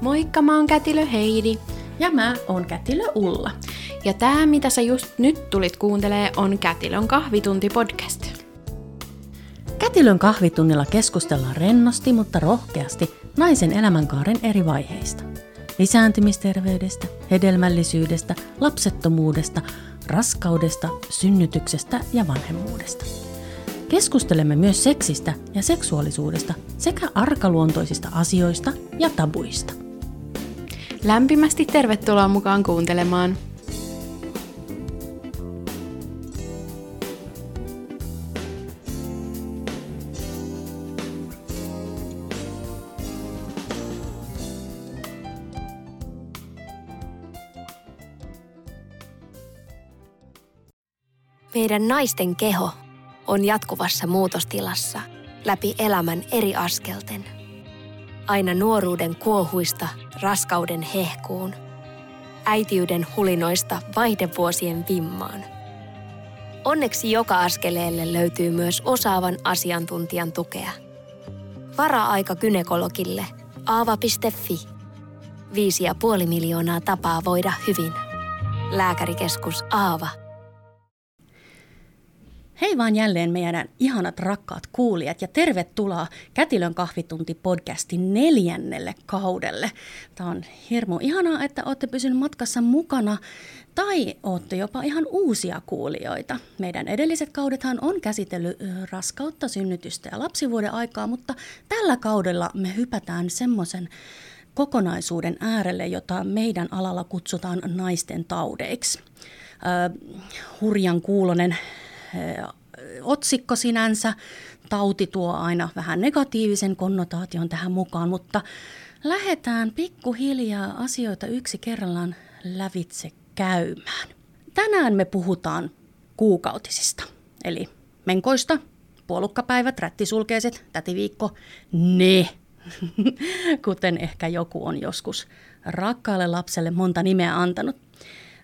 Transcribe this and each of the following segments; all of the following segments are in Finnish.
Moikka, mä oon Kätilö Heidi. Ja mä oon Kätilö Ulla. Ja tää, mitä sä just nyt tulit kuuntelee, on Kätilön kahvitunti podcast. Kätilön kahvitunnilla keskustellaan rennosti, mutta rohkeasti naisen elämänkaaren eri vaiheista. Lisääntymisterveydestä, hedelmällisyydestä, lapsettomuudesta, raskaudesta, synnytyksestä ja vanhemmuudesta. Keskustelemme myös seksistä ja seksuaalisuudesta sekä arkaluontoisista asioista ja tabuista. Lämpimästi tervetuloa mukaan kuuntelemaan. Meidän naisten keho on jatkuvassa muutostilassa läpi elämän eri askelten. Aina nuoruuden kuohuista raskauden hehkuun, äitiyden hulinoista vaihdevuosien vimmaan. Onneksi joka askeleelle löytyy myös osaavan asiantuntijan tukea. Vara-aika kynekologille aava.fi. Viisi ja puoli miljoonaa tapaa voida hyvin. Lääkärikeskus Aava. Hei vaan jälleen meidän ihanat rakkaat kuulijat ja tervetuloa Kätilön kahvitunti podcastin neljännelle kaudelle. Tämä on hirmu ihanaa, että olette pysyneet matkassa mukana tai olette jopa ihan uusia kuulijoita. Meidän edelliset kaudethan on käsitellyt raskautta, synnytystä ja lapsivuoden aikaa, mutta tällä kaudella me hypätään semmoisen kokonaisuuden äärelle, jota meidän alalla kutsutaan naisten taudeiksi. Uh, hurjan kuulonen otsikko sinänsä. Tauti tuo aina vähän negatiivisen konnotaation tähän mukaan, mutta lähdetään pikkuhiljaa asioita yksi kerrallaan lävitse käymään. Tänään me puhutaan kuukautisista, eli menkoista, puolukkapäivät, rättisulkeiset, tätiviikko, ne, kuten ehkä joku on joskus rakkaalle lapselle monta nimeä antanut.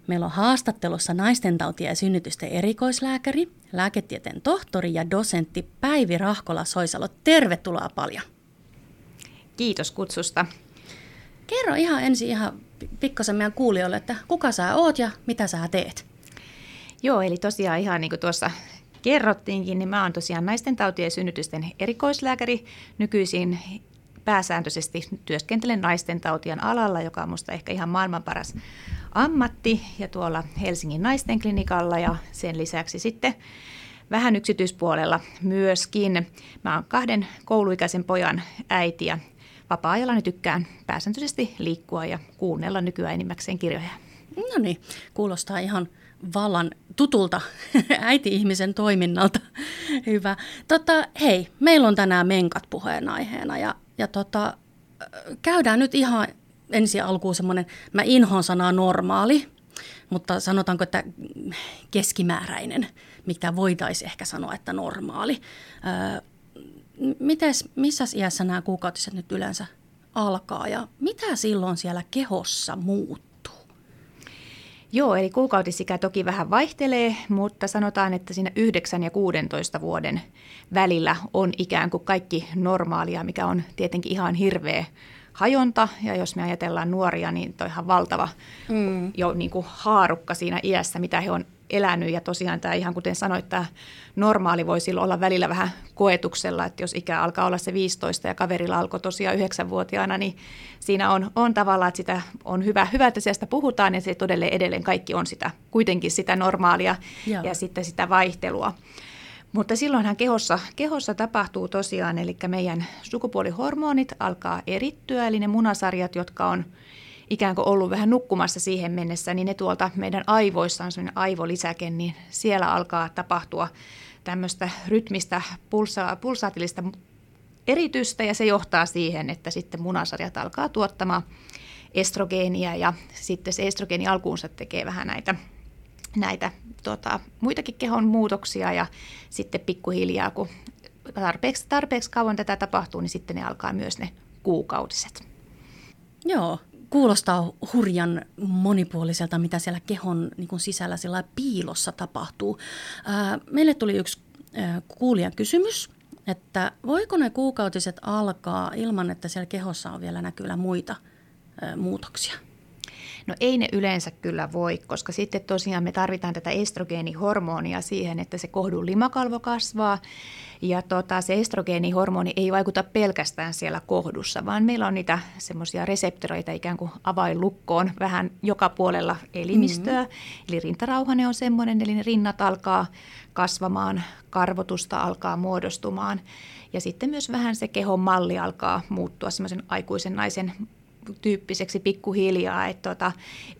Meillä on haastattelussa naistentautia ja synnytysten erikoislääkäri, lääketieteen tohtori ja dosentti Päivi Rahkola-Soisalo. Tervetuloa paljon. Kiitos kutsusta. Kerro ihan ensin ihan pikkasen meidän kuulijoille, että kuka sä oot ja mitä sä teet? Joo, eli tosiaan ihan niin kuin tuossa kerrottiinkin, niin mä oon tosiaan naisten tautien ja synnytysten erikoislääkäri. Nykyisin pääsääntöisesti työskentelen naisten tautien alalla, joka on musta ehkä ihan maailman paras ammatti ja tuolla Helsingin naisten klinikalla ja sen lisäksi sitten vähän yksityispuolella myöskin. Mä oon kahden kouluikäisen pojan äiti ja vapaa-ajallani tykkään pääsääntöisesti liikkua ja kuunnella nykyään enimmäkseen kirjoja. No niin, kuulostaa ihan vallan tutulta äiti-ihmisen toiminnalta. Hyvä. Tota, hei, meillä on tänään menkat puheenaiheena ja, ja tota, käydään nyt ihan ensi alkuun semmoinen, mä inhoan sanaa normaali, mutta sanotaanko, että keskimääräinen, mikä voitaisiin ehkä sanoa, että normaali. Öö, mites, missä iässä nämä kuukautiset nyt yleensä alkaa ja mitä silloin siellä kehossa muuttuu? Joo, eli kuukautisikä toki vähän vaihtelee, mutta sanotaan, että siinä 9 ja 16 vuoden välillä on ikään kuin kaikki normaalia, mikä on tietenkin ihan hirveä hajonta, ja jos me ajatellaan nuoria, niin toi ihan valtava mm. jo niin kuin haarukka siinä iässä, mitä he on elänyt, ja tosiaan tämä ihan kuten sanoit, tämä normaali voi silloin olla välillä vähän koetuksella, että jos ikä alkaa olla se 15 ja kaverilla alkoi tosiaan 9-vuotiaana, niin siinä on, on tavallaan, että sitä on hyvä, hyvä, että sieltä puhutaan, ja se todelle edelleen kaikki on sitä, kuitenkin sitä normaalia Joo. ja sitten sitä vaihtelua. Mutta silloinhan kehossa, kehossa tapahtuu tosiaan, eli meidän sukupuolihormonit alkaa erittyä, eli ne munasarjat, jotka on ikään kuin ollut vähän nukkumassa siihen mennessä, niin ne tuolta meidän aivoissa on sellainen aivolisäke, niin siellä alkaa tapahtua tämmöistä rytmistä pulsa, pulsaatilista eritystä, ja se johtaa siihen, että sitten munasarjat alkaa tuottamaan estrogeenia, ja sitten se estrogeeni alkuunsa tekee vähän näitä näitä tota, muitakin kehon muutoksia ja sitten pikkuhiljaa, kun tarpeeksi, tarpeeksi kauan tätä tapahtuu, niin sitten ne alkaa myös ne kuukautiset. Joo, kuulostaa hurjan monipuoliselta, mitä siellä kehon niin kuin sisällä sillä piilossa tapahtuu. Ää, meille tuli yksi ää, kuulijan kysymys, että voiko ne kuukautiset alkaa ilman, että siellä kehossa on vielä näkyvillä muita muutoksia? No ei ne yleensä kyllä voi, koska sitten tosiaan me tarvitaan tätä estrogeenihormonia siihen, että se kohdun limakalvo kasvaa. Ja tota, se estrogeenihormoni ei vaikuta pelkästään siellä kohdussa, vaan meillä on niitä semmoisia reseptoreita ikään kuin avainlukkoon vähän joka puolella elimistöä. Mm-hmm. Eli rintarauhane on semmoinen, eli ne rinnat alkaa kasvamaan, karvotusta alkaa muodostumaan. Ja sitten myös vähän se kehon malli alkaa muuttua semmoisen aikuisen naisen tyyppiseksi pikkuhiljaa, että tota,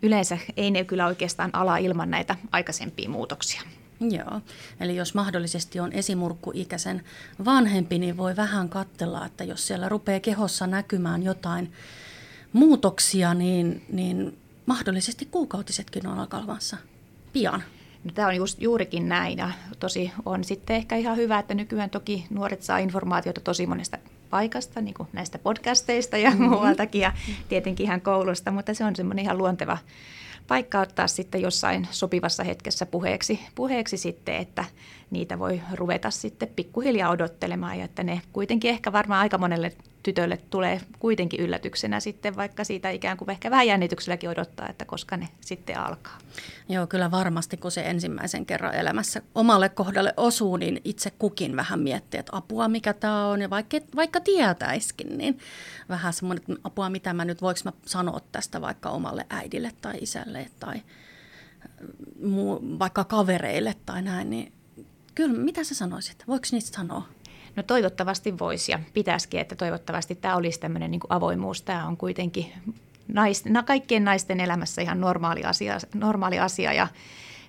yleensä ei ne kyllä oikeastaan ala ilman näitä aikaisempia muutoksia. Joo, eli jos mahdollisesti on esimurkkuikäisen vanhempi, niin voi vähän katsella, että jos siellä rupeaa kehossa näkymään jotain muutoksia, niin, niin mahdollisesti kuukautisetkin on alkamassa pian. No, tämä on just juurikin näin ja tosi on sitten ehkä ihan hyvä, että nykyään toki nuoret saa informaatiota tosi monesta paikasta, niin kuin näistä podcasteista ja mm-hmm. muualtakin ja tietenkin ihan koulusta, mutta se on semmoinen ihan luonteva paikka ottaa sitten jossain sopivassa hetkessä puheeksi, puheeksi sitten, että niitä voi ruveta sitten pikkuhiljaa odottelemaan ja että ne kuitenkin ehkä varmaan aika monelle tytölle tulee kuitenkin yllätyksenä sitten, vaikka siitä ikään kuin ehkä vähän jännitykselläkin odottaa, että koska ne sitten alkaa. Joo, kyllä varmasti, kun se ensimmäisen kerran elämässä omalle kohdalle osuu, niin itse kukin vähän miettii, että apua mikä tämä on, ja vaikka, vaikka tietäiskin, niin vähän semmoinen, että apua mitä mä nyt, voiko mä sanoa tästä vaikka omalle äidille tai isälle tai muu, vaikka kavereille tai näin, niin kyllä, mitä sä sanoisit? Voiko niistä sanoa? No toivottavasti voisi ja pitäisikin, että toivottavasti tämä olisi tämmöinen niin avoimuus. Tämä on kuitenkin nais, na, kaikkien naisten elämässä ihan normaali asia, normaali asia ja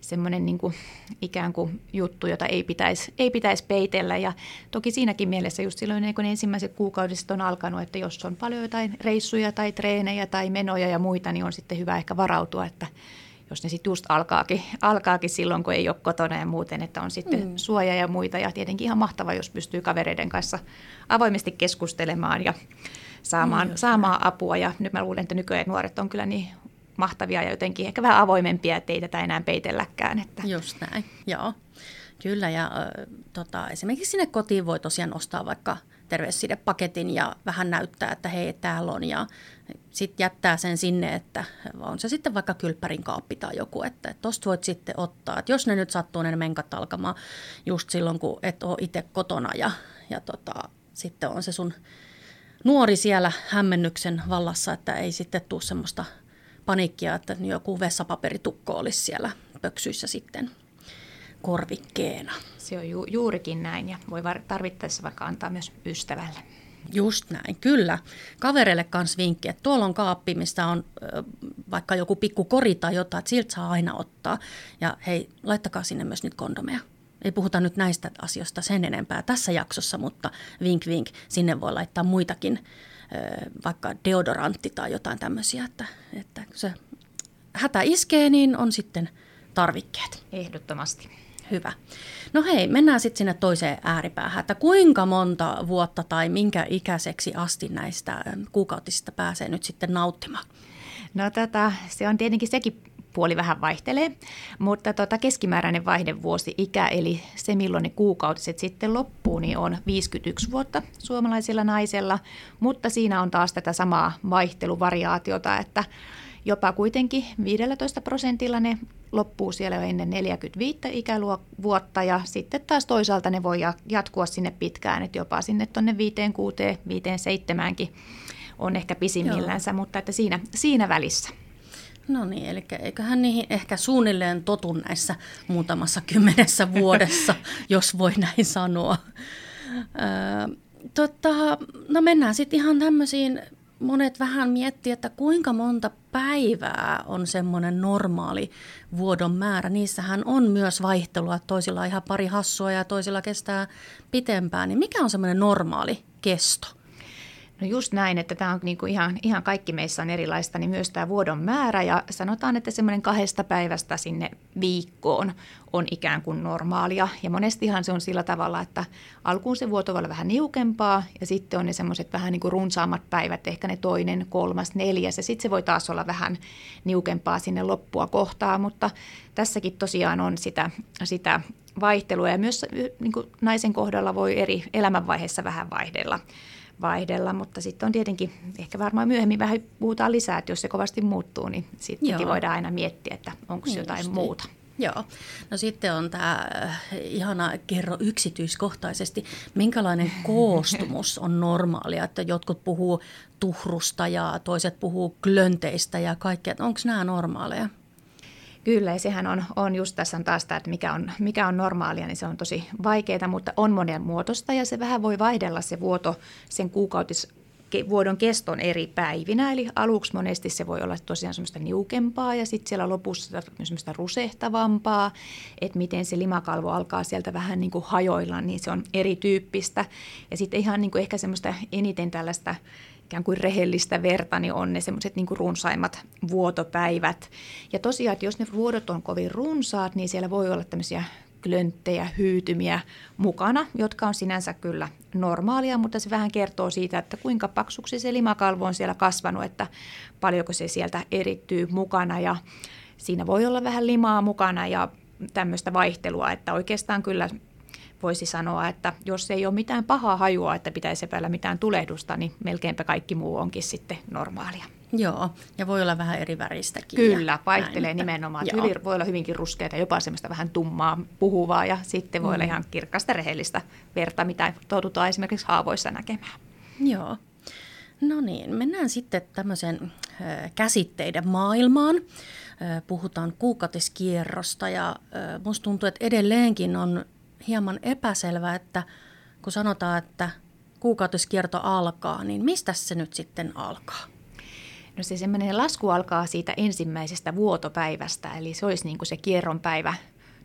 semmoinen niin kuin, ikään kuin juttu, jota ei pitäisi, ei pitäisi peitellä. Ja toki siinäkin mielessä just silloin, kun ensimmäiset kuukaudet on alkanut, että jos on paljon jotain reissuja tai treenejä tai menoja ja muita, niin on sitten hyvä ehkä varautua, että jos ne sitten just alkaakin, alkaakin silloin, kun ei ole kotona ja muuten, että on sitten mm. suoja ja muita. Ja tietenkin ihan mahtava, jos pystyy kavereiden kanssa avoimesti keskustelemaan ja saamaan, mm, saamaan apua. Ja nyt mä luulen, että nykyään nuoret on kyllä niin mahtavia ja jotenkin ehkä vähän avoimempia, että ei tätä enää peitelläkään. Että. Just näin, joo. Kyllä, ja äh, tota, esimerkiksi sinne kotiin voi tosiaan ostaa vaikka terveyssidepaketin ja vähän näyttää, että hei, täällä on. Ja sitten jättää sen sinne, että on se sitten vaikka kylppärin kaappi tai joku, että tuosta voit sitten ottaa. Että jos ne nyt sattuu ne menkat alkamaan just silloin, kun et ole itse kotona ja, ja tota, sitten on se sun nuori siellä hämmennyksen vallassa, että ei sitten tule semmoista paniikkia, että joku vessapaperitukko olisi siellä pöksyissä sitten korvikkeena. Se on ju- juurikin näin ja voi tarvittaessa vaikka antaa myös ystävälle. Just näin, kyllä. Kavereille kans vinkki, että tuolla on kaappi, mistä on vaikka joku pikku kori tai jotain, että siltä saa aina ottaa. Ja hei, laittakaa sinne myös nyt kondomeja. Ei puhuta nyt näistä asioista sen enempää tässä jaksossa, mutta vink vink, sinne voi laittaa muitakin, vaikka deodorantti tai jotain tämmöisiä, että, että kun se hätä iskee, niin on sitten tarvikkeet. Ehdottomasti. Hyvä. No hei, mennään sitten sinne toiseen ääripäähän, että kuinka monta vuotta tai minkä ikäiseksi asti näistä kuukautisista pääsee nyt sitten nauttimaan? No tätä, se on tietenkin sekin puoli vähän vaihtelee, mutta tota keskimääräinen vaihdevuosi-ikä, eli se milloin ne kuukautiset sitten loppuu, niin on 51 vuotta suomalaisilla naisella, mutta siinä on taas tätä samaa vaihteluvariaatiota, että jopa kuitenkin 15 prosentilla ne loppuu siellä jo ennen 45 ikävuotta ja sitten taas toisaalta ne voi jatkua sinne pitkään, että jopa sinne tuonne 5, 6, 5, 7 on ehkä pisimmillänsä, Joo. mutta että siinä, siinä välissä. No niin, eli eiköhän niihin ehkä suunnilleen totu näissä muutamassa kymmenessä vuodessa, jos voi näin sanoa. Öö, tota, no mennään sitten ihan tämmöisiin monet vähän miettii, että kuinka monta päivää on semmoinen normaali vuodon määrä. Niissähän on myös vaihtelua, toisilla ihan pari hassua ja toisilla kestää pitempään. Niin mikä on semmoinen normaali kesto? No just näin, että tämä on niin kuin ihan, ihan kaikki meissä on erilaista, niin myös tämä vuodon määrä ja sanotaan, että semmoinen kahdesta päivästä sinne viikkoon on ikään kuin normaalia. Ja monestihan se on sillä tavalla, että alkuun se vuoto voi olla vähän niukempaa ja sitten on ne semmoiset vähän niin kuin runsaammat päivät, ehkä ne toinen, kolmas, neljäs ja sitten se voi taas olla vähän niukempaa sinne loppua kohtaa, mutta tässäkin tosiaan on sitä, sitä vaihtelua ja myös niin kuin naisen kohdalla voi eri elämänvaiheessa vähän vaihdella vaihdella, mutta sitten on tietenkin, ehkä varmaan myöhemmin vähän puhutaan lisää, että jos se kovasti muuttuu, niin sittenkin voidaan aina miettiä, että onko niin jotain muuta. Joo. No sitten on tämä äh, ihana kerro yksityiskohtaisesti, minkälainen koostumus on normaalia, että jotkut puhuu tuhrusta ja toiset puhuu klönteistä ja kaikkea. Onko nämä normaaleja? Kyllä, ja sehän on, on just tässä on taas tämä, että mikä on, mikä on normaalia, niin se on tosi vaikeaa, mutta on monen muotosta ja se vähän voi vaihdella se vuoto sen kuukautis vuodon keston eri päivinä. Eli aluksi monesti se voi olla tosiaan semmoista niukempaa ja sitten siellä lopussa semmoista rusehtavampaa, että miten se limakalvo alkaa sieltä vähän niin kuin hajoilla, niin se on erityyppistä. Ja sitten ihan niin kuin ehkä semmoista eniten tällaista ikään kuin rehellistä verta, niin on ne semmoiset niin runsaimmat vuotopäivät. Ja tosiaan, että jos ne vuodot on kovin runsaat, niin siellä voi olla tämmöisiä klönttejä, hyytymiä mukana, jotka on sinänsä kyllä normaalia, mutta se vähän kertoo siitä, että kuinka paksuksi se limakalvo on siellä kasvanut, että paljonko se sieltä erittyy mukana ja siinä voi olla vähän limaa mukana ja tämmöistä vaihtelua, että oikeastaan kyllä voisi sanoa, että jos ei ole mitään pahaa hajua, että pitäisi epäillä mitään tulehdusta, niin melkeinpä kaikki muu onkin sitten normaalia. Joo, ja voi olla vähän eri väristäkin. Kyllä, vaihtelee näin, nimenomaan. Hyvin, voi olla hyvinkin ruskeita, jopa semmoista vähän tummaa puhuvaa, ja sitten voi mm. olla ihan kirkasta rehellistä verta, mitä totutaan esimerkiksi haavoissa näkemään. Joo. No niin, mennään sitten tämmöisen käsitteiden maailmaan. Puhutaan kuukautiskierrosta ja musta tuntuu, että edelleenkin on hieman epäselvä, että kun sanotaan, että kuukautiskierto alkaa, niin mistä se nyt sitten alkaa? No se semmoinen lasku alkaa siitä ensimmäisestä vuotopäivästä, eli se olisi niin kuin se kierron päivä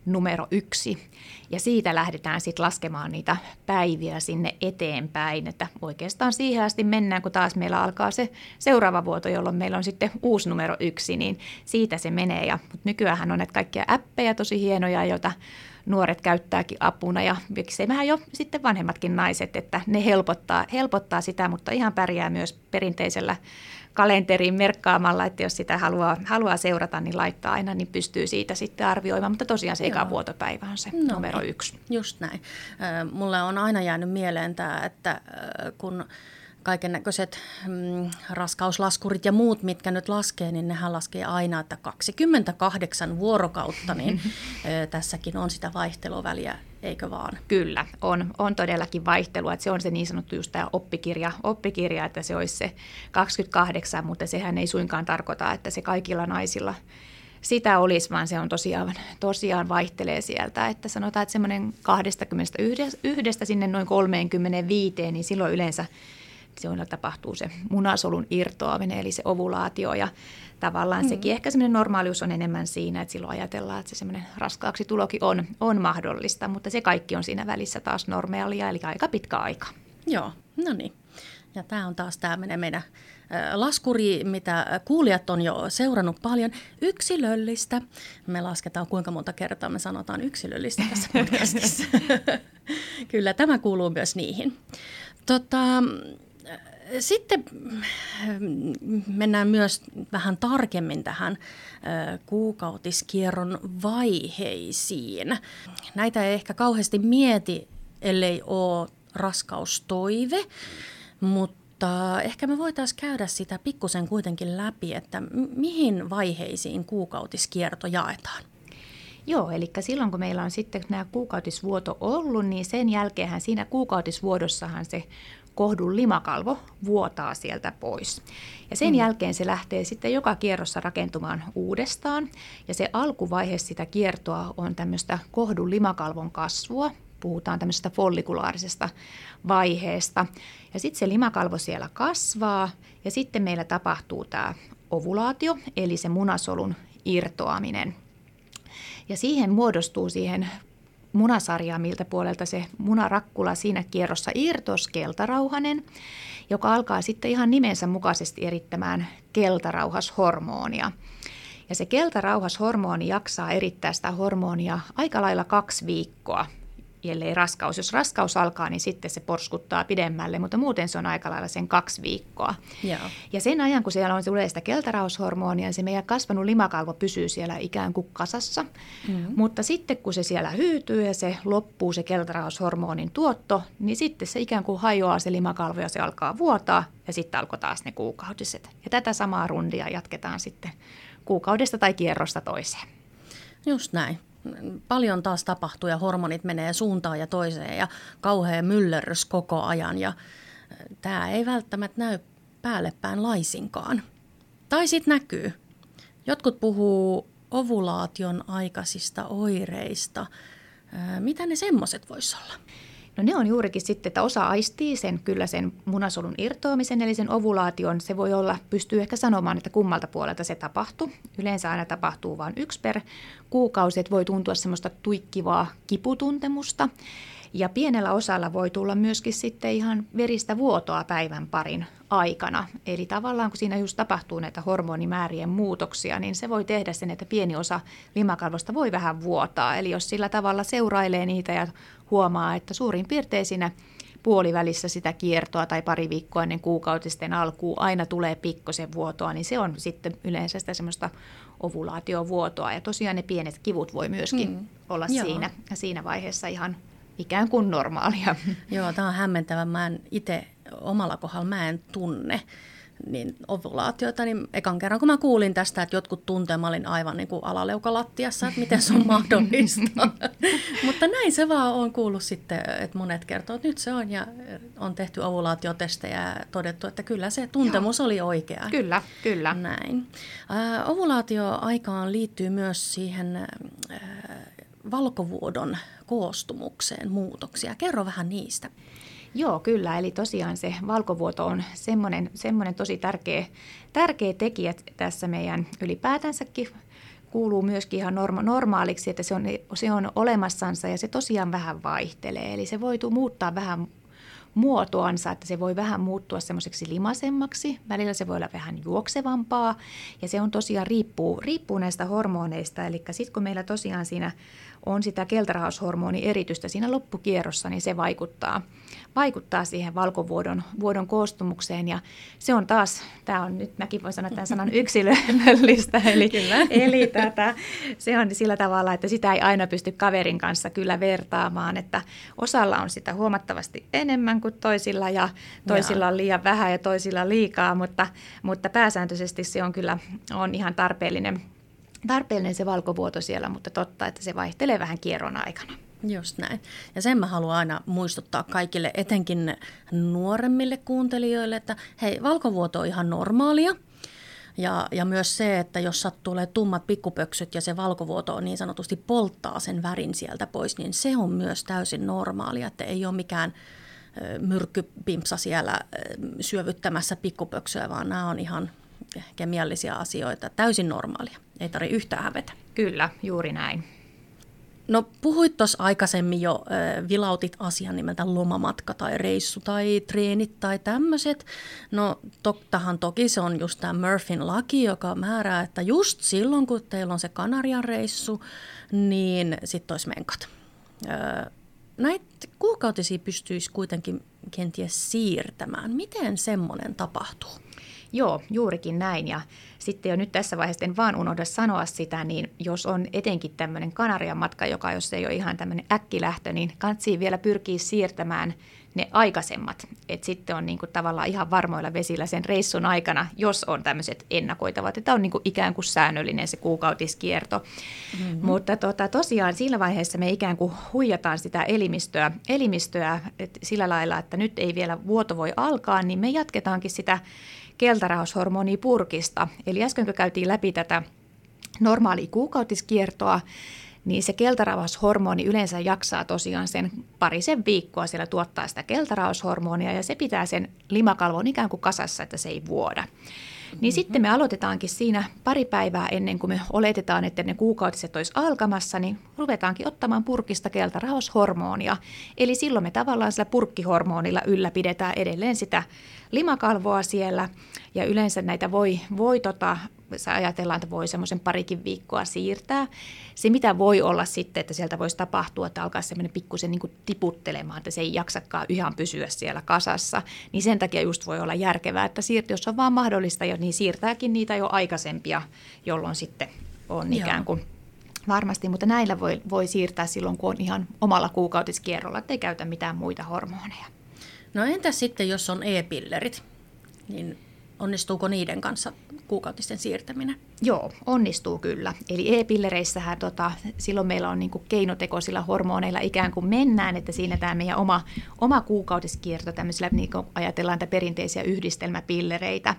numero yksi. Ja siitä lähdetään sitten laskemaan niitä päiviä sinne eteenpäin, että oikeastaan siihen asti mennään, kun taas meillä alkaa se seuraava vuoto, jolloin meillä on sitten uusi numero yksi, niin siitä se menee. Ja, mutta nykyään on näitä kaikkia appeja tosi hienoja, joita nuoret käyttääkin apuna ja miksei vähän jo sitten vanhemmatkin naiset, että ne helpottaa, helpottaa sitä, mutta ihan pärjää myös perinteisellä kalenteriin merkkaamalla, että jos sitä haluaa, haluaa seurata, niin laittaa aina, niin pystyy siitä sitten arvioimaan. Mutta tosiaan se eka vuotopäivä on se no, numero niin. yksi. Just näin. Mulle on aina jäänyt mieleen tämä, että kun kaiken näköiset mm, raskauslaskurit ja muut, mitkä nyt laskee, niin nehän laskee aina, että 28 vuorokautta, niin ö, tässäkin on sitä vaihteluväliä, eikö vaan? Kyllä, on, on todellakin vaihtelua, että se on se niin sanottu just tämä oppikirja, oppikirja, että se olisi se 28, mutta sehän ei suinkaan tarkoita, että se kaikilla naisilla sitä olisi, vaan se on tosiaan, tosiaan vaihtelee sieltä, että sanotaan, että semmoinen 21 sinne noin 35, niin silloin yleensä silloin tapahtuu se munasolun irtoaminen, eli se ovulaatio ja tavallaan mm. sekin ehkä semmoinen normaalius on enemmän siinä, että silloin ajatellaan, että se semmoinen raskaaksi tulokin on, on mahdollista, mutta se kaikki on siinä välissä taas normaalia, eli aika pitkä aika. Joo, no niin. Ja tämä on taas tämmöinen meidän laskuri, mitä kuulijat on jo seurannut paljon, yksilöllistä. Me lasketaan kuinka monta kertaa me sanotaan yksilöllistä tässä podcastissa. Kyllä, tämä kuuluu myös niihin. Tota, sitten mm, mennään myös vähän tarkemmin tähän kuukautiskierron vaiheisiin. Näitä ei ehkä kauheasti mieti, ellei ole raskaustoive, mutta ehkä me voitaisiin käydä sitä pikkusen kuitenkin läpi, että mihin vaiheisiin kuukautiskierto jaetaan. Joo, eli silloin kun meillä on sitten nämä kuukautisvuoto ollut, niin sen jälkeenhän siinä kuukautisvuodossahan se kohdun limakalvo vuotaa sieltä pois. Ja sen mm. jälkeen se lähtee sitten joka kierrossa rakentumaan uudestaan. Ja se alkuvaihe sitä kiertoa on tämmöistä kohdun limakalvon kasvua. Puhutaan tämmöisestä follikulaarisesta vaiheesta. Ja sitten se limakalvo siellä kasvaa ja sitten meillä tapahtuu tämä ovulaatio, eli se munasolun irtoaminen. Ja siihen muodostuu siihen munasarjaa, miltä puolelta se munarakkula siinä kierrossa irtos keltarauhanen, joka alkaa sitten ihan nimensä mukaisesti erittämään keltarauhashormonia. Ja se keltarauhashormoni jaksaa erittää sitä hormonia aika lailla kaksi viikkoa ellei raskaus. Jos raskaus alkaa, niin sitten se porskuttaa pidemmälle, mutta muuten se on aika lailla sen kaksi viikkoa. Joo. Ja sen ajan, kun siellä on tulee sitä keltaraushormonia, se meidän kasvanut limakalvo pysyy siellä ikään kuin kasassa. Mm-hmm. Mutta sitten kun se siellä hyytyy ja se loppuu se keltaraushormonin tuotto, niin sitten se ikään kuin hajoaa se limakalvo ja se alkaa vuotaa ja sitten alkoi taas ne kuukautiset. Ja tätä samaa rundia jatketaan sitten kuukaudesta tai kierrosta toiseen. Just näin paljon taas tapahtuu ja hormonit menee suuntaan ja toiseen ja kauhea myllerrys koko ajan ja tämä ei välttämättä näy päälle päin laisinkaan. Tai sitten näkyy. Jotkut puhuu ovulaation aikaisista oireista. Mitä ne semmoiset vois olla? No ne on juurikin sitten, että osa aistii sen kyllä sen munasolun irtoamisen, eli sen ovulaation. Se voi olla, pystyy ehkä sanomaan, että kummalta puolelta se tapahtuu. Yleensä aina tapahtuu vain yksi per kuukausi, että voi tuntua semmoista tuikkivaa kiputuntemusta. Ja pienellä osalla voi tulla myöskin sitten ihan veristä vuotoa päivän parin aikana. Eli tavallaan kun siinä just tapahtuu näitä hormonimäärien muutoksia, niin se voi tehdä sen, että pieni osa limakalvosta voi vähän vuotaa. Eli jos sillä tavalla seurailee niitä ja huomaa, että suurin piirtein siinä puolivälissä sitä kiertoa tai pari viikkoa ennen kuukautisten alkuun aina tulee pikkosen vuotoa, niin se on sitten yleensä sitä semmoista ovulaatiovuotoa. Ja tosiaan ne pienet kivut voi myöskin mm. olla siinä, siinä vaiheessa ihan ikään kuin normaalia. Joo, tämä on hämmentävä. Mä en itse omalla kohdalla mä en tunne niin ovulaatiota, niin ekan kerran kun mä kuulin tästä, että jotkut tuntee, mä olin aivan niin kuin alaleukalattiassa, että miten se on mahdollista. Mutta näin se vaan on kuullut sitten, että monet kertoo, että nyt se on ja on tehty ovulaatiotestejä ja todettu, että kyllä se tuntemus Joo. oli oikea. Kyllä, kyllä. Näin. Äh, ovulaatioaikaan liittyy myös siihen äh, valkovuodon koostumukseen muutoksia. Kerro vähän niistä. Joo, kyllä. Eli tosiaan se valkovuoto on semmoinen, semmoinen tosi tärkeä, tärkeä tekijä tässä meidän ylipäätänsäkin kuuluu myöskin ihan norma- normaaliksi, että se on, se on olemassansa ja se tosiaan vähän vaihtelee. Eli se voi muuttaa vähän muotoansa, että se voi vähän muuttua semmoiseksi limasemmaksi, välillä se voi olla vähän juoksevampaa ja se on tosiaan riippuu, riippuu näistä hormoneista, eli sitten kun meillä tosiaan siinä on sitä eritystä siinä loppukierrossa, niin se vaikuttaa, vaikuttaa siihen valkovuodon vuodon koostumukseen. Ja se on taas, tämä on nyt, mäkin voin sanoa tämän sanan yksilöllistä, eli, eli tätä, se on sillä tavalla, että sitä ei aina pysty kaverin kanssa kyllä vertaamaan, että osalla on sitä huomattavasti enemmän kuin toisilla ja toisilla on liian vähän ja toisilla liikaa, mutta, mutta pääsääntöisesti se on kyllä on ihan tarpeellinen tarpeellinen se valkovuoto siellä, mutta totta, että se vaihtelee vähän kierron aikana. Just näin. Ja sen mä haluan aina muistuttaa kaikille, etenkin nuoremmille kuuntelijoille, että hei, valkovuoto on ihan normaalia. Ja, ja myös se, että jos sattuu olemaan tummat pikkupöksyt ja se valkovuoto niin sanotusti polttaa sen värin sieltä pois, niin se on myös täysin normaalia, että ei ole mikään myrkkypimpsa siellä syövyttämässä pikkupöksyä, vaan nämä on ihan kemiallisia asioita, täysin normaalia. Ei tarvitse yhtään hävetä. Kyllä, juuri näin. No puhuit tuossa aikaisemmin jo, äh, vilautit asian nimeltä lomamatka tai reissu tai treenit tai tämmöiset. No tottahan toki se on just tämä Murphyn laki, joka määrää, että just silloin kun teillä on se Kanarian reissu, niin sitten olisi menkat. Äh, näitä kuukautisia pystyisi kuitenkin kenties siirtämään. Miten semmoinen tapahtuu? Joo, juurikin näin. Ja sitten jo nyt tässä vaiheessa en vaan unohda sanoa sitä, niin jos on etenkin tämmöinen Kanarian matka, joka jos ei ole ihan tämmöinen äkkilähtö, niin kansi vielä pyrkii siirtämään ne aikaisemmat. Että sitten on niinku tavallaan ihan varmoilla vesillä sen reissun aikana, jos on tämmöiset ennakoitavat. Että on niinku ikään kuin säännöllinen se kuukautiskierto. Mm-hmm. Mutta tota, tosiaan sillä vaiheessa me ikään kuin huijataan sitä elimistöä, elimistöä että sillä lailla, että nyt ei vielä vuoto voi alkaa, niin me jatketaankin sitä keltarauhashormonipurkista. Eli äsken kun käytiin läpi tätä normaalia kuukautiskiertoa, niin se keltarauhashormoni yleensä jaksaa tosiaan sen parisen viikkoa siellä tuottaa sitä keltarauhashormonia ja se pitää sen limakalvon ikään kuin kasassa, että se ei vuoda. Niin mm-hmm. sitten me aloitetaankin siinä pari päivää ennen kuin me oletetaan, että ne kuukautiset olisi alkamassa, niin ruvetaankin ottamaan purkista keltarauhashormonia. Eli silloin me tavallaan sillä purkkihormonilla ylläpidetään edelleen sitä limakalvoa siellä ja yleensä näitä voi, voi tota, ajatellaan, että voi semmoisen parikin viikkoa siirtää. Se, mitä voi olla sitten, että sieltä voisi tapahtua, että alkaa semmoinen pikkusen niin tiputtelemaan, että se ei jaksakaan ihan pysyä siellä kasassa, niin sen takia just voi olla järkevää, että siirti, jos on vaan mahdollista, niin siirtääkin niitä jo aikaisempia, jolloin sitten on Joo. ikään kuin Varmasti, mutta näillä voi, voi siirtää silloin, kun on ihan omalla kuukautiskierrolla, ettei käytä mitään muita hormoneja. No entäs sitten, jos on e-pillerit, niin onnistuuko niiden kanssa kuukautisten siirtäminen? Joo, onnistuu kyllä. Eli e-pillereissähän tota, silloin meillä on niinku keinotekoisilla hormoneilla ikään kuin mennään, että siinä tämä meidän oma, oma kuukautiskierto tämmöisillä, niin ajatellaan että perinteisiä yhdistelmäpillereitä.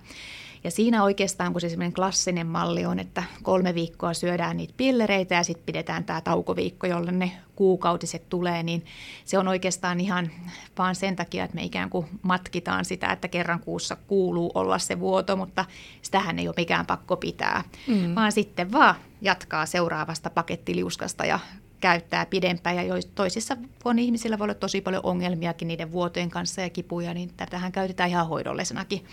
Ja siinä oikeastaan, kun se semmoinen klassinen malli on, että kolme viikkoa syödään niitä pillereitä ja sitten pidetään tämä taukoviikko, jolle ne kuukautiset tulee, niin se on oikeastaan ihan vaan sen takia, että me ikään kuin matkitaan sitä, että kerran kuussa kuuluu olla se vuoto, mutta sitähän ei ole mikään pakko pitää, mm. vaan sitten vaan jatkaa seuraavasta pakettiliuskasta ja käyttää pidempään. Ja toisissa on ihmisillä voi olla tosi paljon ongelmiakin niiden vuotojen kanssa ja kipuja, niin tätähän käytetään ihan hoidollisenakin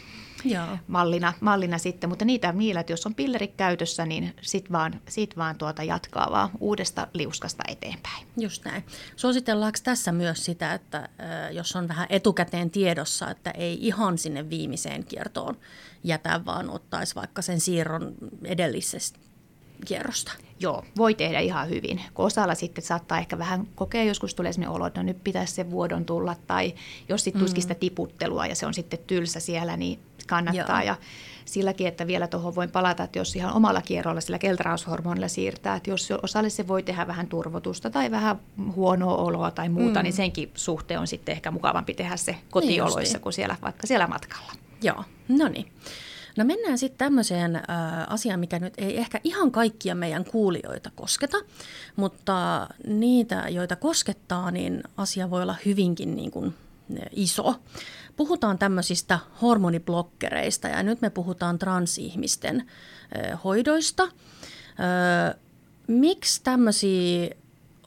Joo. Mallina, mallina sitten, mutta niitä niillä, että jos on pillerit käytössä, niin sit vaan, sit vaan tuota jatkaa vaan uudesta liuskasta eteenpäin. Just näin. Suositellaanko tässä myös sitä, että jos on vähän etukäteen tiedossa, että ei ihan sinne viimeiseen kiertoon jätä, vaan ottaisi vaikka sen siirron edellisestä kierrosta? Joo, voi tehdä ihan hyvin. Kun osalla sitten saattaa ehkä vähän kokea, joskus tulee sellainen olo, että no nyt pitäisi se vuodon tulla, tai jos sitten mm. sitä tiputtelua ja se on sitten tylsä siellä, niin kannattaa. Joo. Ja silläkin, että vielä tuohon voin palata, että jos ihan omalla kierrolla sillä keltaraushormonilla siirtää, että jos osalle se voi tehdä vähän turvotusta tai vähän huonoa oloa tai muuta, mm. niin senkin suhteen on sitten ehkä mukavampi tehdä se kotioloissa niin kuin siellä, vaikka siellä matkalla. Joo, no niin. No mennään sitten tämmöiseen asiaan, mikä nyt ei ehkä ihan kaikkia meidän kuulijoita kosketa, mutta niitä, joita koskettaa, niin asia voi olla hyvinkin niin kuin iso. Puhutaan tämmöisistä hormoniblokkereista ja nyt me puhutaan transihmisten äh, hoidoista. Äh, miksi tämmöisiä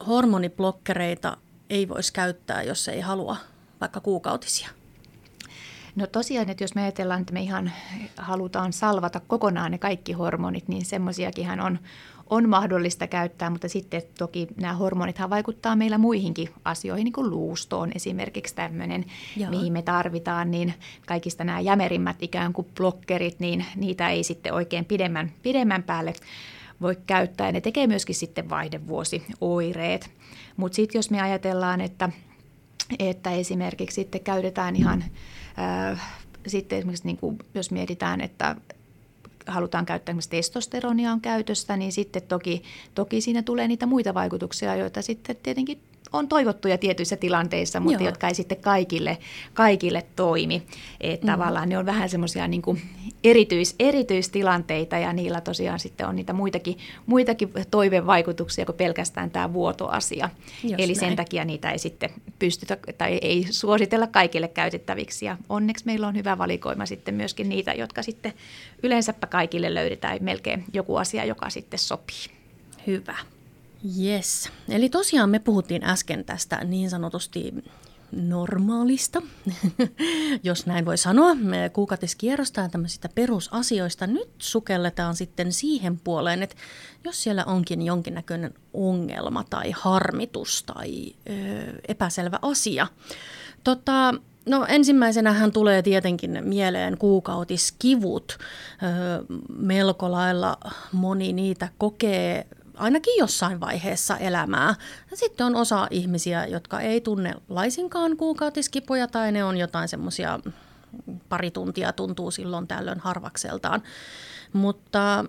hormoniblokkereita ei voisi käyttää, jos ei halua vaikka kuukautisia? No tosiaan, että jos me ajatellaan, että me ihan halutaan salvata kokonaan ne kaikki hormonit, niin semmoisiakin on, on mahdollista käyttää, mutta sitten toki nämä hormonithan vaikuttaa meillä muihinkin asioihin, niin kuin luustoon esimerkiksi tämmöinen, Joo. mihin me tarvitaan, niin kaikista nämä jämerimmät ikään kuin blokkerit, niin niitä ei sitten oikein pidemmän, pidemmän päälle voi käyttää. Ja ne tekee myöskin sitten vaihdevuosi-oireet. Mutta sitten jos me ajatellaan, että, että esimerkiksi sitten käytetään ihan sitten esimerkiksi niin kuin, jos mietitään, että halutaan käyttää esimerkiksi testosteronia on käytössä, niin sitten toki, toki siinä tulee niitä muita vaikutuksia, joita sitten tietenkin on toivottuja tietyissä tilanteissa, mutta Joo. jotka ei sitten kaikille, kaikille toimi. Että mm. Tavallaan ne on vähän semmoisia niin erityis, erityistilanteita ja niillä tosiaan sitten on niitä muitakin, muitakin toivevaikutuksia kuin pelkästään tämä vuotoasia. Jos Eli näin. sen takia niitä ei sitten pystytä tai ei suositella kaikille käytettäviksi. Ja onneksi meillä on hyvä valikoima sitten myöskin niitä, jotka sitten yleensäpä kaikille löydetään melkein joku asia, joka sitten sopii. Hyvä. Yes. Eli tosiaan me puhuttiin äsken tästä niin sanotusti normaalista, jos näin voi sanoa, kuukautiskierrosta ja tämmöisistä perusasioista. Nyt sukelletaan sitten siihen puoleen, että jos siellä onkin jonkinnäköinen ongelma tai harmitus tai ö, epäselvä asia. Tota, No ensimmäisenähän tulee tietenkin mieleen kuukautiskivut. Ö, melko lailla moni niitä kokee ainakin jossain vaiheessa elämää. Ja sitten on osa ihmisiä, jotka ei tunne laisinkaan kuukautiskipuja tai ne on jotain semmoisia pari tuntia tuntuu silloin tällöin harvakseltaan. Mutta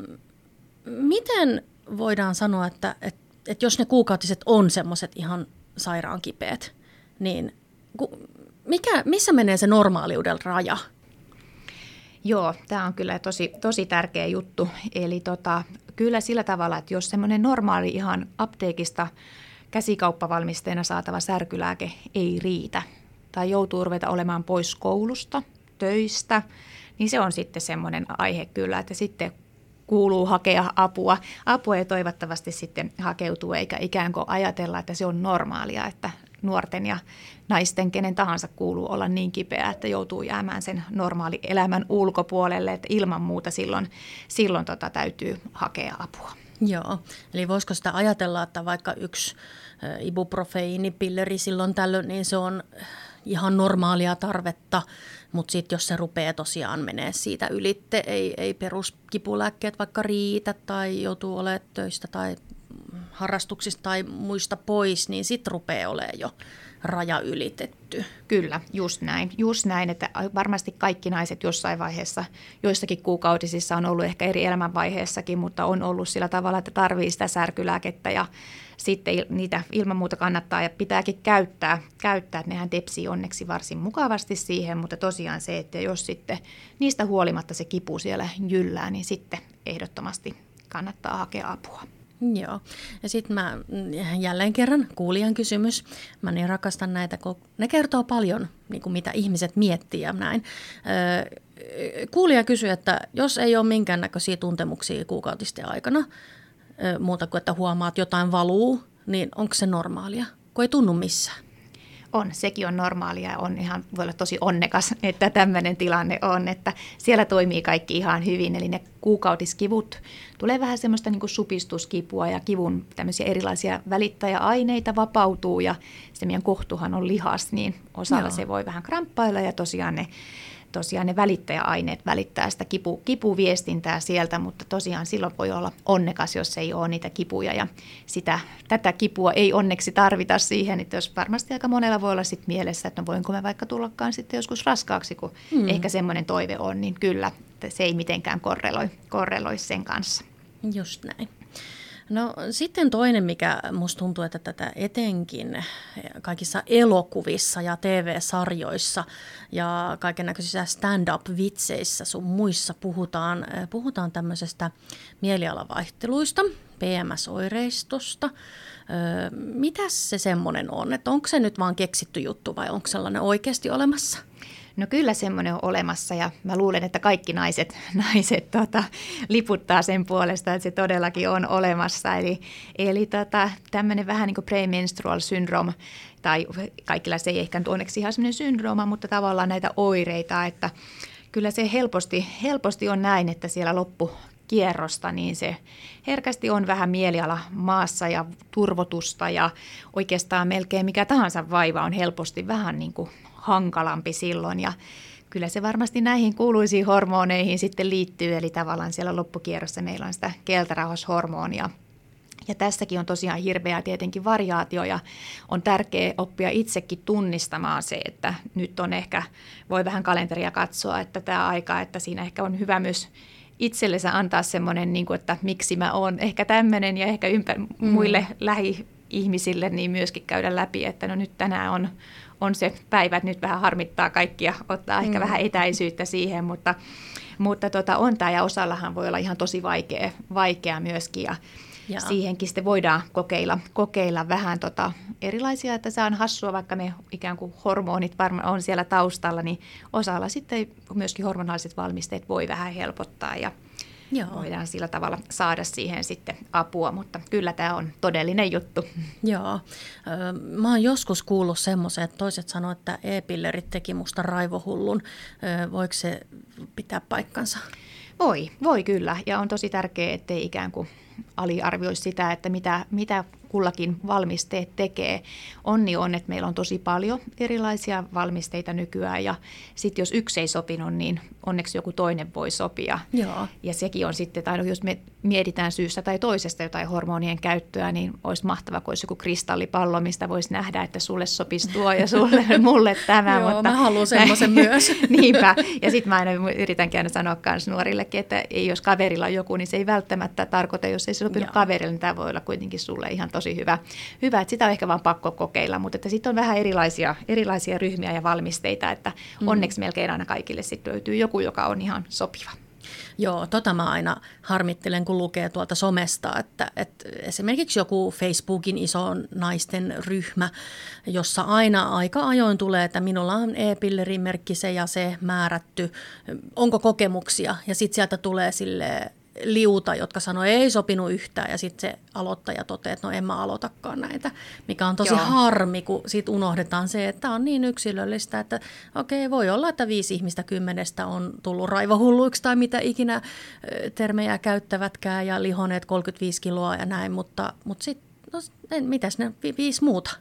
miten voidaan sanoa, että, että, että jos ne kuukautiset on semmoiset ihan sairaan kipeät, niin mikä, missä menee se normaaliuden raja? Joo, tämä on kyllä tosi, tosi tärkeä juttu. Eli tota, kyllä sillä tavalla, että jos semmoinen normaali ihan apteekista käsikauppavalmisteena saatava särkylääke ei riitä tai joutuu ruveta olemaan pois koulusta, töistä, niin se on sitten semmoinen aihe kyllä, että sitten kuuluu hakea apua. Apua ei toivottavasti sitten hakeutuu eikä ikään kuin ajatella, että se on normaalia, että nuorten ja naisten, kenen tahansa kuuluu olla niin kipeä, että joutuu jäämään sen normaali elämän ulkopuolelle, että ilman muuta silloin, silloin tota täytyy hakea apua. Joo, eli voisiko sitä ajatella, että vaikka yksi ibuprofeiinipilleri silloin tällöin, niin se on ihan normaalia tarvetta, mutta sitten jos se rupeaa tosiaan menee siitä ylitte, ei, ei peruskipulääkkeet vaikka riitä tai joutuu olemaan töistä tai harrastuksista tai muista pois, niin sitten rupeaa olemaan jo raja ylitetty. Kyllä, just näin. Just näin, että varmasti kaikki naiset jossain vaiheessa, joissakin kuukautisissa on ollut ehkä eri elämänvaiheessakin, mutta on ollut sillä tavalla, että tarvii sitä särkylääkettä ja sitten niitä ilman muuta kannattaa ja pitääkin käyttää, käyttää nehän tepsii onneksi varsin mukavasti siihen, mutta tosiaan se, että jos sitten niistä huolimatta se kipu siellä jyllää, niin sitten ehdottomasti kannattaa hakea apua. Joo. Ja sitten mä jälleen kerran kuulijan kysymys. Mä niin rakastan näitä, kun ne kertoo paljon, niin kuin mitä ihmiset miettii ja näin. Öö, kuulija kysyy, että jos ei ole minkäännäköisiä tuntemuksia kuukautisten aikana, öö, muuta kuin että huomaat, jotain valuu, niin onko se normaalia, kun ei tunnu missään? On, sekin on normaalia ja on ihan, voi olla tosi onnekas, että tämmöinen tilanne on, että siellä toimii kaikki ihan hyvin, eli ne kuukautiskivut, tulee vähän semmoista niin kuin supistuskipua ja kivun tämmöisiä erilaisia välittäjäaineita vapautuu ja se meidän kohtuhan on lihas, niin osalla Joo. se voi vähän kramppailla ja tosiaan ne tosiaan ne välittäjäaineet välittää sitä kipu, kipuviestintää sieltä, mutta tosiaan silloin voi olla onnekas, jos ei ole niitä kipuja ja sitä, tätä kipua ei onneksi tarvita siihen, että jos varmasti aika monella voi olla sit mielessä, että no voinko mä vaikka tullakaan sitten joskus raskaaksi, kun hmm. ehkä semmoinen toive on, niin kyllä se ei mitenkään korreloi, korreloi sen kanssa. Just näin. No sitten toinen, mikä musta tuntuu, että tätä etenkin kaikissa elokuvissa ja TV-sarjoissa ja kaiken näköisissä stand-up-vitseissä sun muissa puhutaan, puhutaan tämmöisestä mielialavaihteluista, PMS-oireistosta. Öö, mitäs se semmoinen on? Että onko se nyt vaan keksitty juttu vai onko sellainen oikeasti olemassa? No kyllä semmoinen on olemassa ja mä luulen, että kaikki naiset, naiset tota, liputtaa sen puolesta, että se todellakin on olemassa. Eli, eli tota, tämmöinen vähän niin kuin premenstrual syndrome, tai kaikilla se ei ehkä nyt onneksi ihan semmoinen syndrooma, mutta tavallaan näitä oireita, että kyllä se helposti, helposti on näin, että siellä loppu, kierrosta, niin se herkästi on vähän mieliala maassa ja turvotusta ja oikeastaan melkein mikä tahansa vaiva on helposti vähän niin kuin hankalampi silloin ja kyllä se varmasti näihin kuuluisiin hormoneihin sitten liittyy, eli tavallaan siellä loppukierrossa meillä on sitä keltarauhashormonia. Ja tässäkin on tosiaan hirveä tietenkin variaatio ja on tärkeää oppia itsekin tunnistamaan se, että nyt on ehkä, voi vähän kalenteria katsoa, että tämä aika, että siinä ehkä on hyvä myös itsellensä antaa semmoinen, niin kuin, että miksi mä oon ehkä tämmöinen ja ehkä ympä, mm. muille lähi-ihmisille niin myöskin käydä läpi, että no nyt tänään on, on se päivä, että nyt vähän harmittaa kaikkia, ottaa mm. ehkä vähän etäisyyttä siihen, mutta, mutta tota, on tämä ja osallahan voi olla ihan tosi vaikea, vaikea myöskin ja ja. Siihenkin sitten voidaan kokeilla, kokeilla vähän tota erilaisia, että se on hassua, vaikka ne ikään kuin hormonit varmaan on siellä taustalla, niin osalla sitten myöskin hormonaaliset valmisteet voi vähän helpottaa ja Joo. voidaan sillä tavalla saada siihen sitten apua, mutta kyllä tämä on todellinen juttu. Joo. Mä oon joskus kuullut semmoisen, että toiset sanoivat, että e-pillerit teki musta raivohullun. Voiko se pitää paikkansa? Voi, voi kyllä. Ja on tosi tärkeää, ettei ikään kuin aliarvioi sitä, että mitä, mitä kullakin valmisteet tekee. Onni on, että meillä on tosi paljon erilaisia valmisteita nykyään ja sitten jos yksi ei sopinut, niin onneksi joku toinen voi sopia. Joo. Ja sekin on sitten, tai jos me mietitään syystä tai toisesta jotain hormonien käyttöä, niin olisi mahtava, kun olisi joku kristallipallo, mistä voisi nähdä, että sulle sopisi tuo ja sulle, mulle tämä. Joo, mutta, mä haluan semmoisen myös. Niinpä. Ja sitten mä aina yritänkin aina sanoa myös nuorillekin, että ei, jos kaverilla on joku, niin se ei välttämättä tarkoita, jos ei se sopinut kaverille, niin tämä voi olla kuitenkin sulle ihan tosi hyvä. hyvä että sitä on ehkä vaan pakko kokeilla, mutta että sitten on vähän erilaisia, erilaisia ryhmiä ja valmisteita, että mm. onneksi melkein aina kaikille sitten löytyy joku, joka on ihan sopiva. Joo, tota mä aina harmittelen, kun lukee tuolta somesta, että, että esimerkiksi joku Facebookin iso naisten ryhmä, jossa aina aika ajoin tulee, että minulla on e-pillerimerkki se ja se määrätty, onko kokemuksia, ja sitten sieltä tulee sille liuta, jotka sanoi ei sopinut yhtään ja sitten se aloittaja toteaa, että no en mä aloitakaan näitä, mikä on tosi Joo. harmi, kun siitä unohdetaan se, että on niin yksilöllistä, että okei, voi olla, että viisi ihmistä kymmenestä on tullut raivohulluiksi tai mitä ikinä termejä käyttävätkään ja lihoneet 35 kiloa ja näin, mutta, mutta sitten, no, mitäs ne viisi muuta?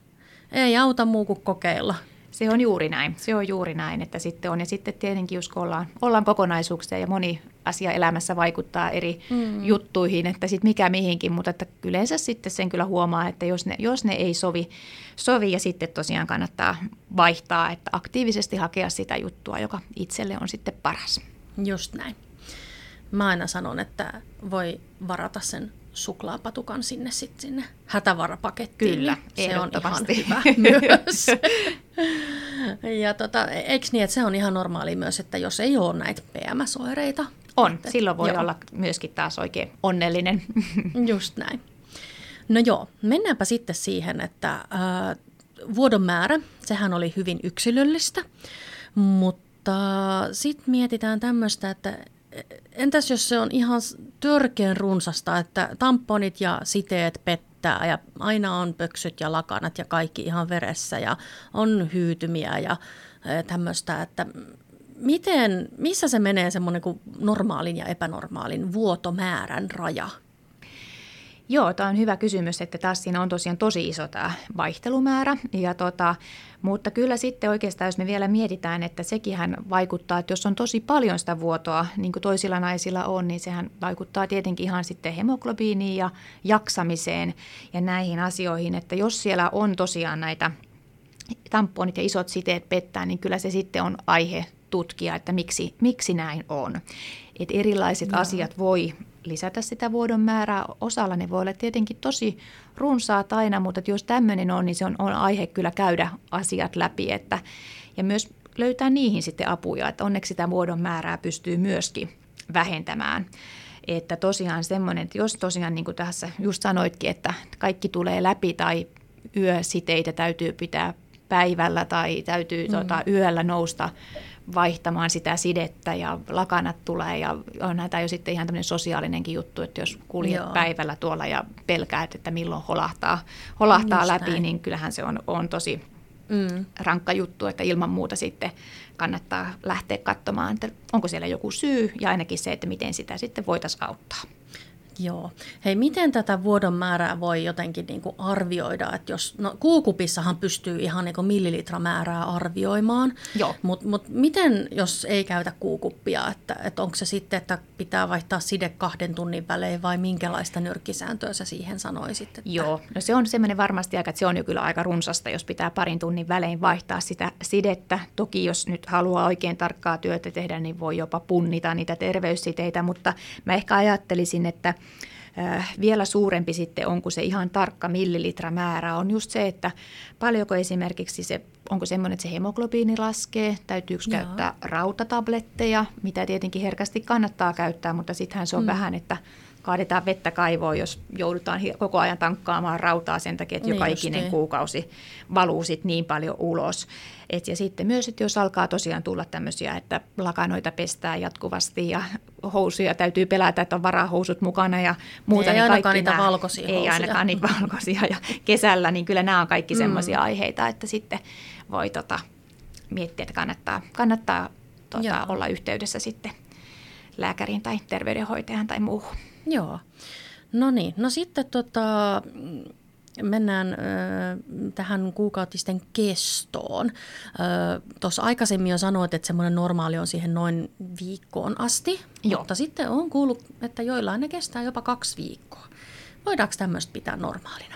Ei auta muu kuin kokeilla. Se on juuri näin. Se on juuri näin, että sitten on. Ja sitten tietenkin, jos ollaan, ollaan kokonaisuuksia ja moni asia elämässä vaikuttaa eri mm. juttuihin, että sitten mikä mihinkin, mutta että yleensä sitten sen kyllä huomaa, että jos ne, jos ne ei sovi, sovi ja sitten tosiaan kannattaa vaihtaa, että aktiivisesti hakea sitä juttua, joka itselle on sitten paras. Just näin. Mä aina sanon, että voi varata sen suklaapatukan sinne sit sinne hätävarapakettiin. Kyllä, niin se on ihan hyvä myös. ja tota, eikö niin, että se on ihan normaali myös, että jos ei ole näitä PMS-oireita. On, että, silloin voi joo. olla myöskin taas oikein onnellinen. Just näin. No joo, mennäänpä sitten siihen, että äh, vuodon määrä, sehän oli hyvin yksilöllistä, mutta sitten mietitään tämmöistä, että entäs jos se on ihan törkeän runsasta, että tamponit ja siteet pettää ja aina on pöksyt ja lakanat ja kaikki ihan veressä ja on hyytymiä ja tämmöistä, että miten, missä se menee semmoinen kuin normaalin ja epänormaalin vuotomäärän raja? Joo, tämä on hyvä kysymys, että taas siinä on tosiaan tosi iso tämä vaihtelumäärä. Ja tota, mutta kyllä sitten oikeastaan, jos me vielä mietitään, että sekin vaikuttaa, että jos on tosi paljon sitä vuotoa, niin kuin toisilla naisilla on, niin sehän vaikuttaa tietenkin ihan sitten hemoglobiiniin ja jaksamiseen ja näihin asioihin, että jos siellä on tosiaan näitä tamponit ja isot siteet pettää, niin kyllä se sitten on aihe tutkia, että miksi, miksi näin on. Et erilaiset Joo. asiat voi lisätä sitä vuodon määrää. Osalla ne voi olla tietenkin tosi runsaat aina, mutta jos tämmöinen on, niin se on, on aihe kyllä käydä asiat läpi. Että, ja myös löytää niihin sitten apuja, että onneksi sitä vuodon määrää pystyy myöskin vähentämään. Että tosiaan semmoinen, että jos tosiaan niin kuin tässä just sanoitkin, että kaikki tulee läpi tai yösiteitä täytyy pitää päivällä tai täytyy mm. tuota, yöllä nousta vaihtamaan sitä sidettä ja lakanat tulee ja onhan tämä jo sitten ihan tämmöinen sosiaalinenkin juttu, että jos kuljet Joo. päivällä tuolla ja pelkäät, että milloin holahtaa, holahtaa läpi, näin. niin kyllähän se on, on tosi mm. rankka juttu, että ilman muuta sitten kannattaa lähteä katsomaan, että onko siellä joku syy ja ainakin se, että miten sitä sitten voitaisiin auttaa. Joo. Hei, miten tätä vuodon määrää voi jotenkin niin kuin arvioida? Että jos, no, kuukupissahan pystyy ihan niin millilitramäärää arvioimaan, mutta mut miten jos ei käytä kuukuppia? Että, että onko se sitten, että pitää vaihtaa side kahden tunnin välein vai minkälaista nyrkkisääntöä sä siihen sanoisit? Että... Joo, no se on semmoinen varmasti aika, että se on jo kyllä aika runsasta, jos pitää parin tunnin välein vaihtaa sitä sidettä. Toki jos nyt haluaa oikein tarkkaa työtä tehdä, niin voi jopa punnita niitä terveyssiteitä, mutta mä ehkä ajattelisin, että vielä suurempi sitten on, kun se ihan tarkka millilitramäärä on just se, että paljonko esimerkiksi se, onko semmoinen, että se hemoglobiini laskee, täytyykö Joo. käyttää rautatabletteja, mitä tietenkin herkästi kannattaa käyttää, mutta sittenhän se on mm. vähän, että kaadetaan vettä kaivoon, jos joudutaan koko ajan tankkaamaan rautaa sen takia, että niin joka ikinen niin. kuukausi valuu sit niin paljon ulos. Et ja sitten myös, että jos alkaa tosiaan tulla tämmöisiä, että lakanoita pestää jatkuvasti ja housuja täytyy pelätä, että on varahousut mukana ja muuta. Ei niin ainakaan niitä nämä, valkoisia Ei ainakaan niitä valkoisia ja kesällä, niin kyllä nämä on kaikki semmoisia mm. aiheita, että sitten voi tota, miettiä, että kannattaa, kannattaa tota, olla yhteydessä sitten lääkäriin tai terveydenhoitajan tai muuhun. Joo. No niin, no sitten tota, mennään ö, tähän kuukautisten kestoon. Tuossa aikaisemmin jo sanoit, että semmoinen normaali on siihen noin viikkoon asti, Joo. mutta sitten on kuullut, että joillain ne kestää jopa kaksi viikkoa. Voidaanko tämmöistä pitää normaalina?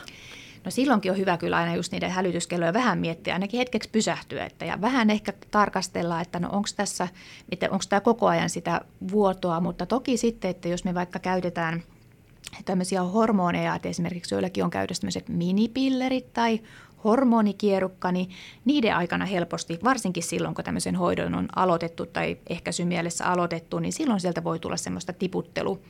No silloinkin on hyvä kyllä aina just niiden hälytyskelloja vähän miettiä, ainakin hetkeksi pysähtyä että, ja vähän ehkä tarkastella, että no onko tässä, onko tämä koko ajan sitä vuotoa, mutta toki sitten, että jos me vaikka käytetään tämmöisiä hormoneja, että esimerkiksi joillakin on käytössä tämmöiset minipillerit tai hormonikierukka, niin niiden aikana helposti, varsinkin silloin kun tämmöisen hoidon on aloitettu tai ehkäisymielessä aloitettu, niin silloin sieltä voi tulla semmoista tiputtelu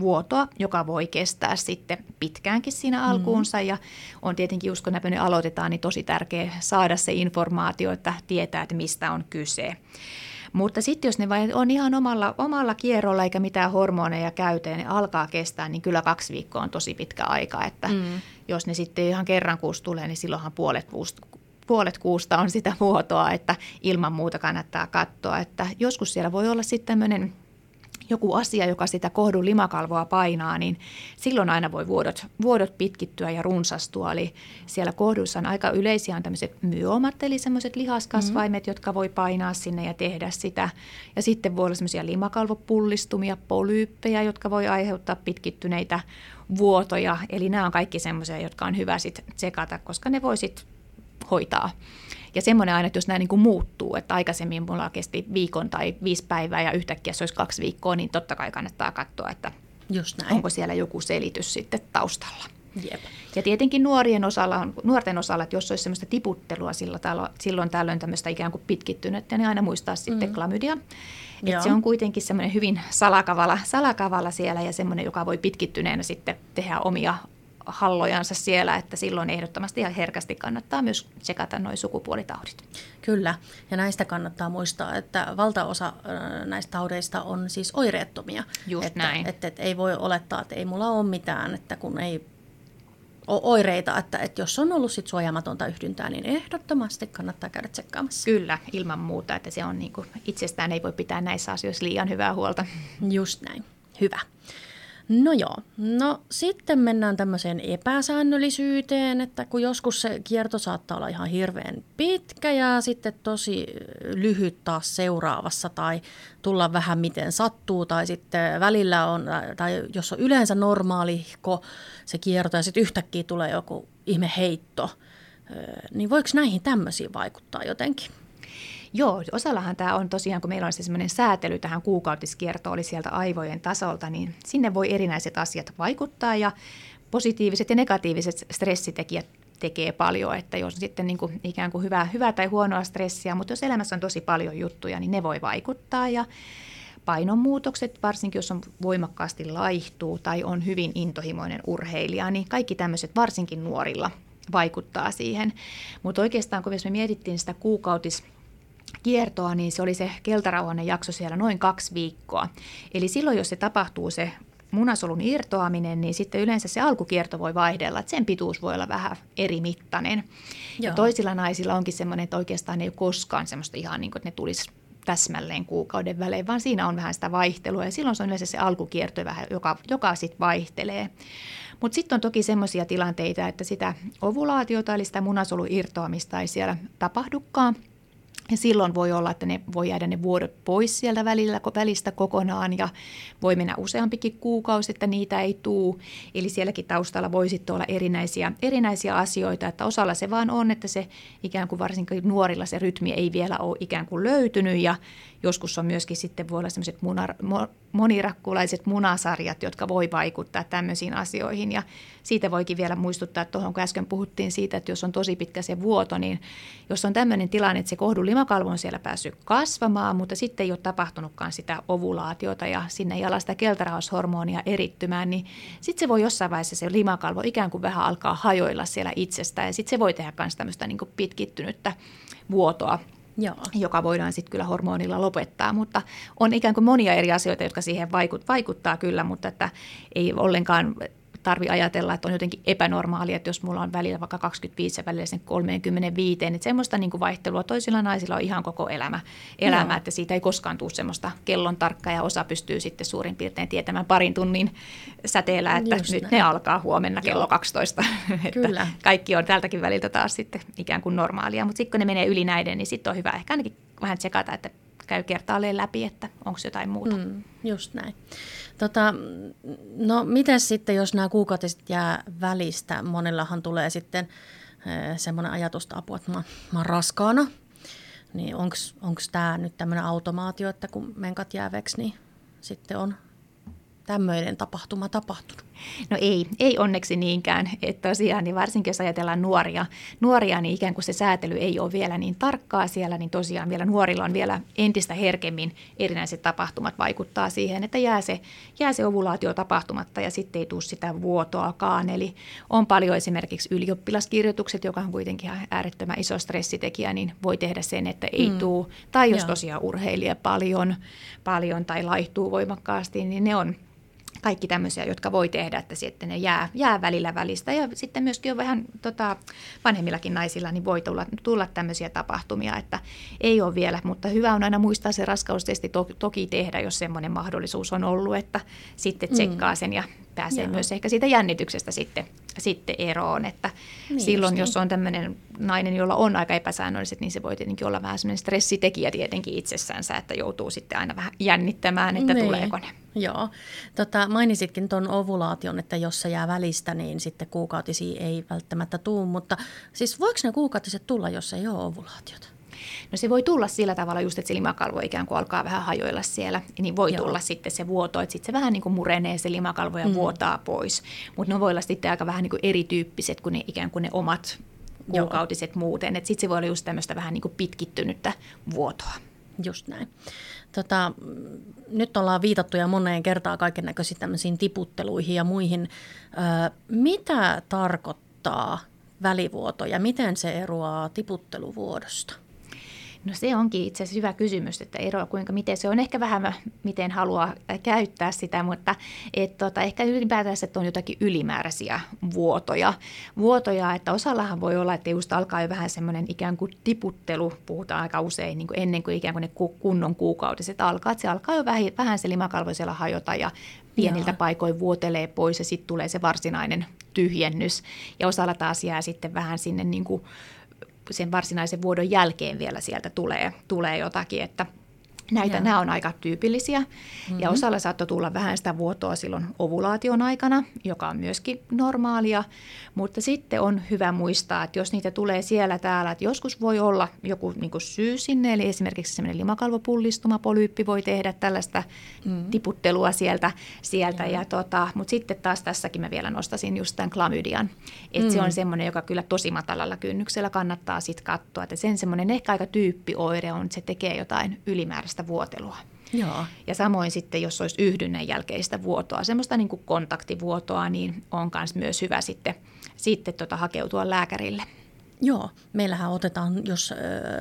vuotoa, joka voi kestää sitten pitkäänkin siinä mm-hmm. alkuunsa. Mm. Ja on tietenkin, just kun näpöinen aloitetaan, niin tosi tärkeä saada se informaatio, että tietää, että mistä on kyse. Mutta sitten jos ne vain on ihan omalla, omalla kierrolla eikä mitään hormoneja käytä ja ne alkaa kestää, niin kyllä kaksi viikkoa on tosi pitkä aika. Että mm. Jos ne sitten ihan kerran kuusi tulee, niin silloinhan puolet puolet kuusta on sitä muotoa, että ilman muuta kannattaa katsoa. Että joskus siellä voi olla sitten tämmöinen joku asia, joka sitä kohdun limakalvoa painaa, niin silloin aina voi vuodot, vuodot pitkittyä ja runsastua. Eli siellä kohdussa on aika yleisiä on tämmöiset myomat, eli semmoiset lihaskasvaimet, mm-hmm. jotka voi painaa sinne ja tehdä sitä. Ja sitten voi olla semmoisia limakalvopullistumia, polyyppejä, jotka voi aiheuttaa pitkittyneitä vuotoja. Eli nämä on kaikki semmoisia, jotka on hyvä sitten tsekata, koska ne voi sitten hoitaa. Ja semmoinen aina, että jos nämä niin kuin muuttuu, että aikaisemmin mulla kesti viikon tai viisi päivää ja yhtäkkiä se olisi kaksi viikkoa, niin totta kai kannattaa katsoa, että Just näin. onko siellä joku selitys sitten taustalla. Jep. Ja tietenkin nuorien osalla, nuorten osalla, että jos olisi semmoista tiputtelua silloin, silloin tällöin tämmöistä ikään kuin pitkittynyttä, niin aina muistaa sitten mm. klamydia. Että se on kuitenkin semmoinen hyvin salakavalla, salakavalla siellä ja semmoinen, joka voi pitkittyneenä sitten tehdä omia hallojansa siellä, että silloin ehdottomasti ja herkästi kannattaa myös tsekata nuo sukupuolitaudit. Kyllä, ja näistä kannattaa muistaa, että valtaosa näistä taudeista on siis oireettomia. Just että, näin. Että, että ei voi olettaa, että ei mulla ole mitään, että kun ei ole oireita, että, että jos on ollut sit suojaamatonta yhdyntää, niin ehdottomasti kannattaa käydä tsekkaamassa. Kyllä, ilman muuta, että se on niin kuin, itsestään ei voi pitää näissä asioissa liian hyvää huolta. Just näin, hyvä. No joo, no sitten mennään tämmöiseen epäsäännöllisyyteen, että kun joskus se kierto saattaa olla ihan hirveän pitkä ja sitten tosi lyhyt taas seuraavassa tai tulla vähän miten sattuu tai sitten välillä on, tai jos on yleensä normaalihko se kierto ja sitten yhtäkkiä tulee joku ihme heitto, niin voiko näihin tämmöisiin vaikuttaa jotenkin? Joo, osallahan tämä on tosiaan, kun meillä on se semmoinen säätely tähän kuukautiskiertoon, oli sieltä aivojen tasolta, niin sinne voi erinäiset asiat vaikuttaa ja positiiviset ja negatiiviset stressitekijät tekee paljon, että jos sitten niin kuin ikään kuin hyvää, hyvää tai huonoa stressiä, mutta jos elämässä on tosi paljon juttuja, niin ne voi vaikuttaa ja painonmuutokset, varsinkin jos on voimakkaasti laihtuu tai on hyvin intohimoinen urheilija, niin kaikki tämmöiset varsinkin nuorilla vaikuttaa siihen. Mutta oikeastaan kun me mietittiin sitä kuukautis kiertoa, niin se oli se keltarauhanen jakso siellä noin kaksi viikkoa. Eli silloin, jos se tapahtuu se munasolun irtoaminen, niin sitten yleensä se alkukierto voi vaihdella, että sen pituus voi olla vähän eri mittainen. Ja toisilla naisilla onkin semmoinen, että oikeastaan ei ole koskaan semmoista ihan niin kuin, että ne tulisi täsmälleen kuukauden välein, vaan siinä on vähän sitä vaihtelua ja silloin se on yleensä se alkukierto, vähän, joka, joka sitten vaihtelee. Mutta sitten on toki semmoisia tilanteita, että sitä ovulaatiota eli sitä munasolun irtoamista ei siellä tapahdukaan – ja silloin voi olla, että ne voi jäädä ne vuodot pois sieltä välillä, välistä kokonaan ja voi mennä useampikin kuukausi, että niitä ei tuu. Eli sielläkin taustalla voi sitten olla erinäisiä, erinäisiä asioita, että osalla se vaan on, että se ikään kuin varsinkin nuorilla se rytmi ei vielä ole ikään kuin löytynyt ja joskus on myöskin sitten voi olla sellaiset monirakkulaiset munasarjat, jotka voi vaikuttaa tämmöisiin asioihin. Ja siitä voikin vielä muistuttaa tuohon, kun äsken puhuttiin siitä, että jos on tosi pitkä se vuoto, niin jos on tämmöinen tilanne, että se kohdun limakalvo on siellä päässyt kasvamaan, mutta sitten ei ole tapahtunutkaan sitä ovulaatiota ja sinne ei ala sitä keltarauhashormonia erittymään, niin sitten se voi jossain vaiheessa se limakalvo ikään kuin vähän alkaa hajoilla siellä itsestään ja sitten se voi tehdä myös tämmöistä niin pitkittynyttä vuotoa Joo. joka voidaan sitten kyllä hormonilla lopettaa, mutta on ikään kuin monia eri asioita, jotka siihen vaikuttaa kyllä, mutta että ei ollenkaan tarvi ajatella, että on jotenkin epänormaalia, että jos mulla on välillä vaikka 25 ja välillä sen 35, niin semmoista niin kuin vaihtelua toisilla naisilla on ihan koko elämä, elämä että siitä ei koskaan tule semmoista kellon tarkkaa ja osa pystyy sitten suurin piirtein tietämään parin tunnin säteellä, että Just nyt näin. ne alkaa huomenna kello Joo. 12. Kyllä. kaikki on tältäkin väliltä taas sitten ikään kuin normaalia, mutta sitten kun ne menee yli näiden, niin sitten on hyvä ehkä ainakin vähän tsekata, että käy kertaalleen läpi, että onko jotain muuta. Mm, just näin. Tota, no mitäs sitten, jos nämä kuukautiset jää välistä? Monellahan tulee sitten e, semmoinen ajatusta apua, että mä, mä oon raskaana. Niin onko tämä nyt tämmöinen automaatio, että kun menkat jää veksi, niin sitten on tämmöinen tapahtuma tapahtunut? No ei, ei onneksi niinkään. Että tosiaan, niin varsinkin jos ajatellaan nuoria, nuoria, niin ikään kuin se säätely ei ole vielä niin tarkkaa siellä, niin tosiaan vielä nuorilla on vielä entistä herkemmin erinäiset tapahtumat vaikuttaa siihen, että jää se, jää se ovulaatio tapahtumatta ja sitten ei tule sitä vuotoakaan. Eli on paljon esimerkiksi ylioppilaskirjoitukset, joka on kuitenkin äärettömän iso stressitekijä, niin voi tehdä sen, että ei mm. tule. Tai jos Joo. tosiaan urheilija paljon, paljon tai laihtuu voimakkaasti, niin ne on kaikki tämmöisiä, jotka voi tehdä, että sitten ne jää, jää välillä välistä. Ja sitten myöskin on vähän tota, vanhemmillakin naisilla, niin voi tulla, tulla tämmöisiä tapahtumia, että ei ole vielä, mutta hyvä on aina muistaa se raskaustesti to, toki tehdä, jos semmoinen mahdollisuus on ollut, että sitten tsekkaa sen ja pääsee Joo. myös ehkä siitä jännityksestä sitten, sitten eroon. Että niin silloin, niin. jos on tämmöinen nainen, jolla on aika epäsäännölliset, niin se voi tietenkin olla vähän semmoinen stressitekijä tietenkin itsessänsä, että joutuu sitten aina vähän jännittämään, että niin. tuleeko ne. Joo. Tota, mainitsitkin tuon ovulaation, että jos se jää välistä, niin sitten kuukautisia ei välttämättä tuu, mutta siis voiko ne kuukautiset tulla, jos ei ole ovulaatiota? No se voi tulla sillä tavalla just, että se limakalvo ikään kuin alkaa vähän hajoilla siellä, niin voi Joo. tulla sitten se vuoto, että sitten se vähän niin kuin murenee se limakalvo ja mm. vuotaa pois. Mutta ne voi olla sitten aika vähän niin kuin erityyppiset kuin ne ikään kuin ne omat kuukautiset Joo. muuten. Että sitten se voi olla just tämmöistä vähän niin kuin pitkittynyttä vuotoa. Just näin. Tota, nyt ollaan viitattu ja moneen kertaan kaiken näköisiin tämmöisiin tiputteluihin ja muihin. Ö, mitä tarkoittaa välivuoto ja miten se eroaa tiputteluvuodosta? No se onkin itse asiassa hyvä kysymys, että ero, kuinka, miten se on ehkä vähän, miten haluaa käyttää sitä, mutta et, tota, ehkä ylipäätään, että on jotakin ylimääräisiä vuotoja. Vuotoja, että osallahan voi olla, että just alkaa jo vähän semmoinen ikään kuin tiputtelu, puhutaan aika usein niin kuin ennen kuin ikään kuin ne kunnon kuukautiset alkaa, että se alkaa jo vähän, vähän se limakalvo siellä hajota ja pieniltä Joo. paikoin vuotelee pois ja sitten tulee se varsinainen tyhjennys. Ja osalla taas jää sitten vähän sinne niin kuin sen varsinaisen vuodon jälkeen vielä sieltä tulee, tulee jotakin, että Näitä, nämä on aika tyypillisiä mm-hmm. ja osalla saattoi tulla vähän sitä vuotoa silloin ovulaation aikana, joka on myöskin normaalia, mutta sitten on hyvä muistaa, että jos niitä tulee siellä täällä, että joskus voi olla joku niin syy sinne, eli esimerkiksi semmoinen limakalvopullistuma, polyyppi voi tehdä tällaista mm-hmm. tiputtelua sieltä, sieltä mm-hmm. ja tota, mutta sitten taas tässäkin mä vielä nostasin just tämän klamydian, että mm-hmm. se on semmoinen, joka kyllä tosi matalalla kynnyksellä kannattaa sitten katsoa, että sen semmoinen ehkä aika tyyppioire on, että se tekee jotain ylimääräistä jälkeistä vuotelua. Joo. Ja samoin sitten, jos olisi yhdynnän jälkeistä vuotoa, semmoista niin kuin kontaktivuotoa, niin on myös hyvä sitten, sitten tota hakeutua lääkärille. Joo, meillähän otetaan, jos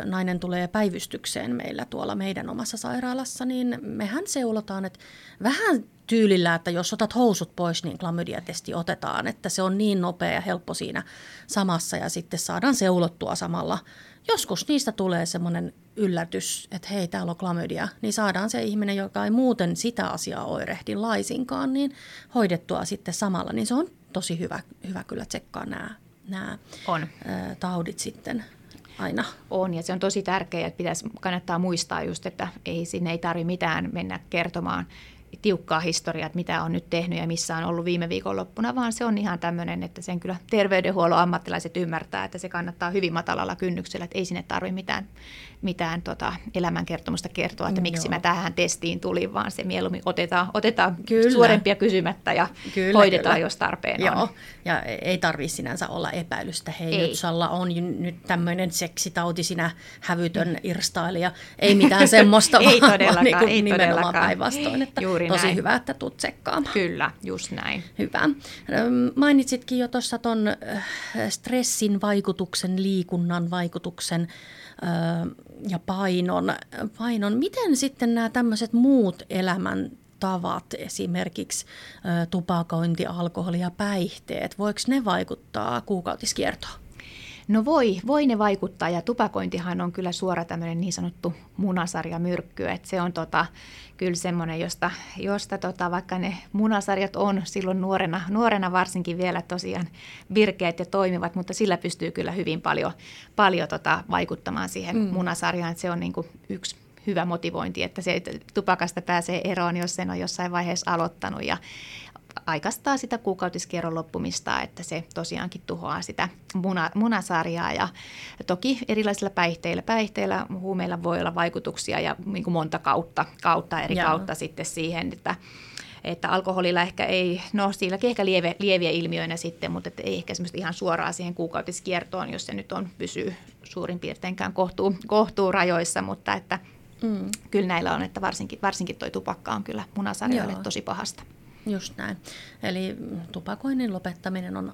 nainen tulee päivystykseen meillä tuolla meidän omassa sairaalassa, niin mehän seulotaan, että vähän tyylillä, että jos otat housut pois, niin klamydiatesti otetaan, että se on niin nopea ja helppo siinä samassa ja sitten saadaan seulottua samalla. Joskus niistä tulee semmoinen yllätys, että hei, täällä on klamydia, niin saadaan se ihminen, joka ei muuten sitä asiaa oirehdi laisinkaan, niin hoidettua sitten samalla. Niin se on tosi hyvä, hyvä kyllä tsekkaa nämä, nämä on. taudit sitten aina. On, ja se on tosi tärkeää, että pitäisi, kannattaa muistaa just, että ei sinne ei tarvitse mitään mennä kertomaan tiukkaa historiaa, että mitä on nyt tehnyt ja missä on ollut viime viikonloppuna, vaan se on ihan tämmöinen, että sen kyllä terveydenhuollon ammattilaiset ymmärtää, että se kannattaa hyvin matalalla kynnyksellä, että ei sinne tarvitse mitään mitään tota, elämänkertomusta kertoa, että miksi Joo. mä tähän testiin tulin, vaan se mieluummin otetaan, otetaan kyllä. suorempia kysymättä ja kyllä, hoidetaan, kyllä. jos tarpeen Joo. on. Ja ei tarvitse sinänsä olla epäilystä, hei ei. nyt Salla on nyt tämmöinen seksitauti, sinä hävytön mm. irstailija. Ei mitään semmoista, ei vaan, todellakaan, niin kuin ei nimenomaan päinvastoin. Että Juuri tosi näin. hyvä, että tulet tsekkaamaan. Kyllä, just näin. Hyvä. Mainitsitkin jo tuossa tuon äh, stressin vaikutuksen, liikunnan vaikutuksen ja painon. painon. Miten sitten nämä tämmöiset muut elämän tavat, esimerkiksi tupakointi, alkoholi ja päihteet, voiko ne vaikuttaa kuukautiskiertoon? No voi, voi ne vaikuttaa ja tupakointihan on kyllä suora tämmöinen niin sanottu munasarjamyrkky, että se on tota, kyllä semmoinen, josta, josta tota, vaikka ne munasarjat on silloin nuorena, nuorena varsinkin vielä tosiaan virkeät ja toimivat, mutta sillä pystyy kyllä hyvin paljon, paljon tota, vaikuttamaan siihen mm. munasarjaan, että se on niin kuin yksi hyvä motivointi, että se tupakasta pääsee eroon, jos sen on jossain vaiheessa aloittanut ja aikaistaa sitä kuukautiskierron loppumista, että se tosiaankin tuhoaa sitä muna, munasarjaa. Ja toki erilaisilla päihteillä, päihteillä, huumeilla voi olla vaikutuksia ja niin kuin monta kautta, kautta eri Jaa. kautta sitten siihen, että että alkoholilla ehkä ei, no silläkin ehkä lieve, lieviä ilmiöinä sitten, mutta että ei ehkä semmoista ihan suoraa siihen kuukautiskiertoon, jos se nyt on, pysyy suurin piirteinkään kohtuu, kohtuu rajoissa, mutta että mm. kyllä näillä on, että varsinkin, varsinkin toi tupakka on kyllä munasarjoille Joo. tosi pahasta. Just näin. Eli tupakoinnin lopettaminen on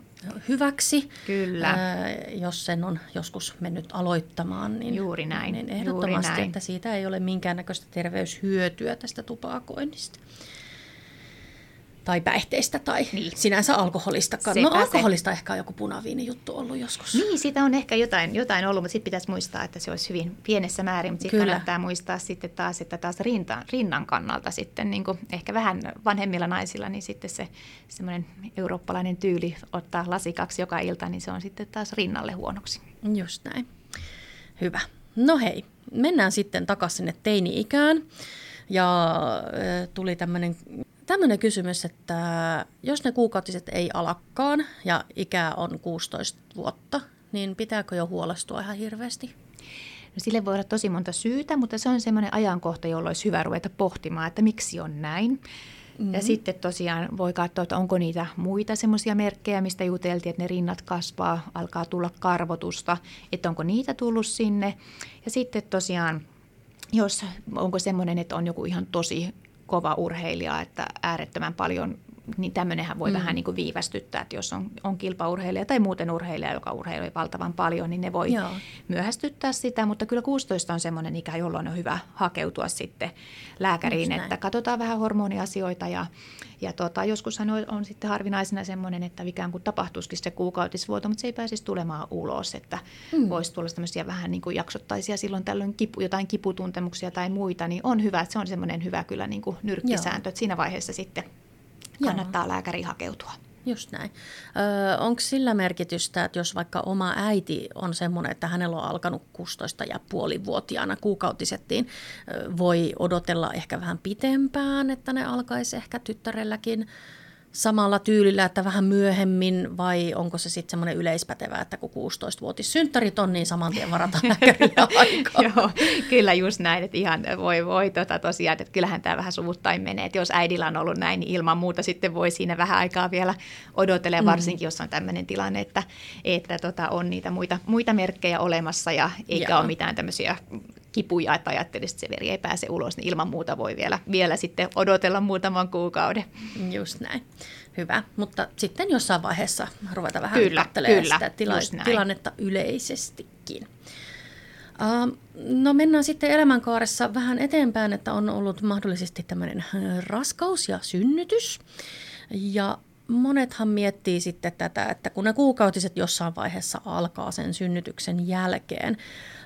hyväksi. Kyllä. Ää, jos sen on joskus mennyt aloittamaan, niin, Juuri näin. niin ehdottomasti, Juuri näin. että siitä ei ole minkäännäköistä terveyshyötyä tästä tupakoinnista tai päihteistä tai niin. sinänsä alkoholistakaan. Sepä no alkoholista se. ehkä on joku punaviini juttu ollut joskus. Niin, siitä on ehkä jotain, jotain ollut, mutta sitten pitäisi muistaa, että se olisi hyvin pienessä määrin. Mutta sitten kannattaa muistaa sitten taas, että taas rinta, rinnan kannalta sitten niin kuin ehkä vähän vanhemmilla naisilla, niin sitten se semmoinen eurooppalainen tyyli ottaa lasikaksi joka ilta, niin se on sitten taas rinnalle huonoksi. Just näin. Hyvä. No hei, mennään sitten takaisin sinne teini-ikään. Ja tuli tämmöinen tämmöinen kysymys, että jos ne kuukautiset ei alakkaan ja ikä on 16 vuotta, niin pitääkö jo huolestua ihan hirveästi? No sille voi olla tosi monta syytä, mutta se on semmoinen ajankohta, jolloin olisi hyvä ruveta pohtimaan, että miksi on näin. Mm-hmm. Ja sitten tosiaan voi katsoa, että onko niitä muita semmoisia merkkejä, mistä juteltiin, että ne rinnat kasvaa, alkaa tulla karvotusta, että onko niitä tullut sinne. Ja sitten tosiaan, jos onko semmoinen, että on joku ihan tosi kova urheilija, että äärettömän paljon, niin tämmöinenhän voi mm. vähän niin kuin viivästyttää, että jos on, on kilpaurheilija tai muuten urheilija, joka urheilui valtavan paljon, niin ne voi Joo. myöhästyttää sitä, mutta kyllä 16 on semmoinen ikä, jolloin on hyvä hakeutua sitten lääkäriin, että katsotaan vähän hormoniasioita ja, ja tota, joskushan on, on sitten harvinaisena semmoinen, että ikään kuin tapahtuisikin se kuukautisvuoto, mutta se ei pääsisi tulemaan ulos, että mm. voisi tulla tämmöisiä vähän niin kuin jaksottaisia silloin tällöin kipu, jotain kiputuntemuksia tai muita, niin on hyvä, että se on semmoinen hyvä kyllä niin kuin nyrkkisääntö, Joo. että siinä vaiheessa sitten kannattaa Joo. lääkäriin hakeutua. Just näin. Öö, Onko sillä merkitystä, että jos vaikka oma äiti on semmoinen, että hänellä on alkanut 16 ja puolivuotiaana kuukautisettiin, voi odotella ehkä vähän pitempään, että ne alkaisi ehkä tyttärelläkin samalla tyylillä, että vähän myöhemmin, vai onko se sitten semmoinen yleispätevä, että kun 16-vuotis synttärit on, niin saman tien varataan aikaa? Joo, kyllä just näin, että ihan voi voi tota tosiaan, että kyllähän tämä vähän suvuttain menee, että jos äidillä on ollut näin, niin ilman muuta sitten voi siinä vähän aikaa vielä odotella, mm. varsinkin jos on tämmöinen tilanne, että, että tota, on niitä muita, muita merkkejä olemassa ja eikä Joo. ole mitään tämmöisiä kipuja, että ajattelisi, että se veri ei pääse ulos, niin ilman muuta voi vielä, vielä sitten odotella muutaman kuukauden. Just näin. Hyvä, mutta sitten jossain vaiheessa ruveta vähän kyllä, kyllä, sitä tila- tilannetta yleisestikin. Uh, no mennään sitten elämänkaaressa vähän eteenpäin, että on ollut mahdollisesti tämmöinen äh, raskaus ja synnytys. Ja monethan miettii sitten tätä, että kun ne kuukautiset jossain vaiheessa alkaa sen synnytyksen jälkeen,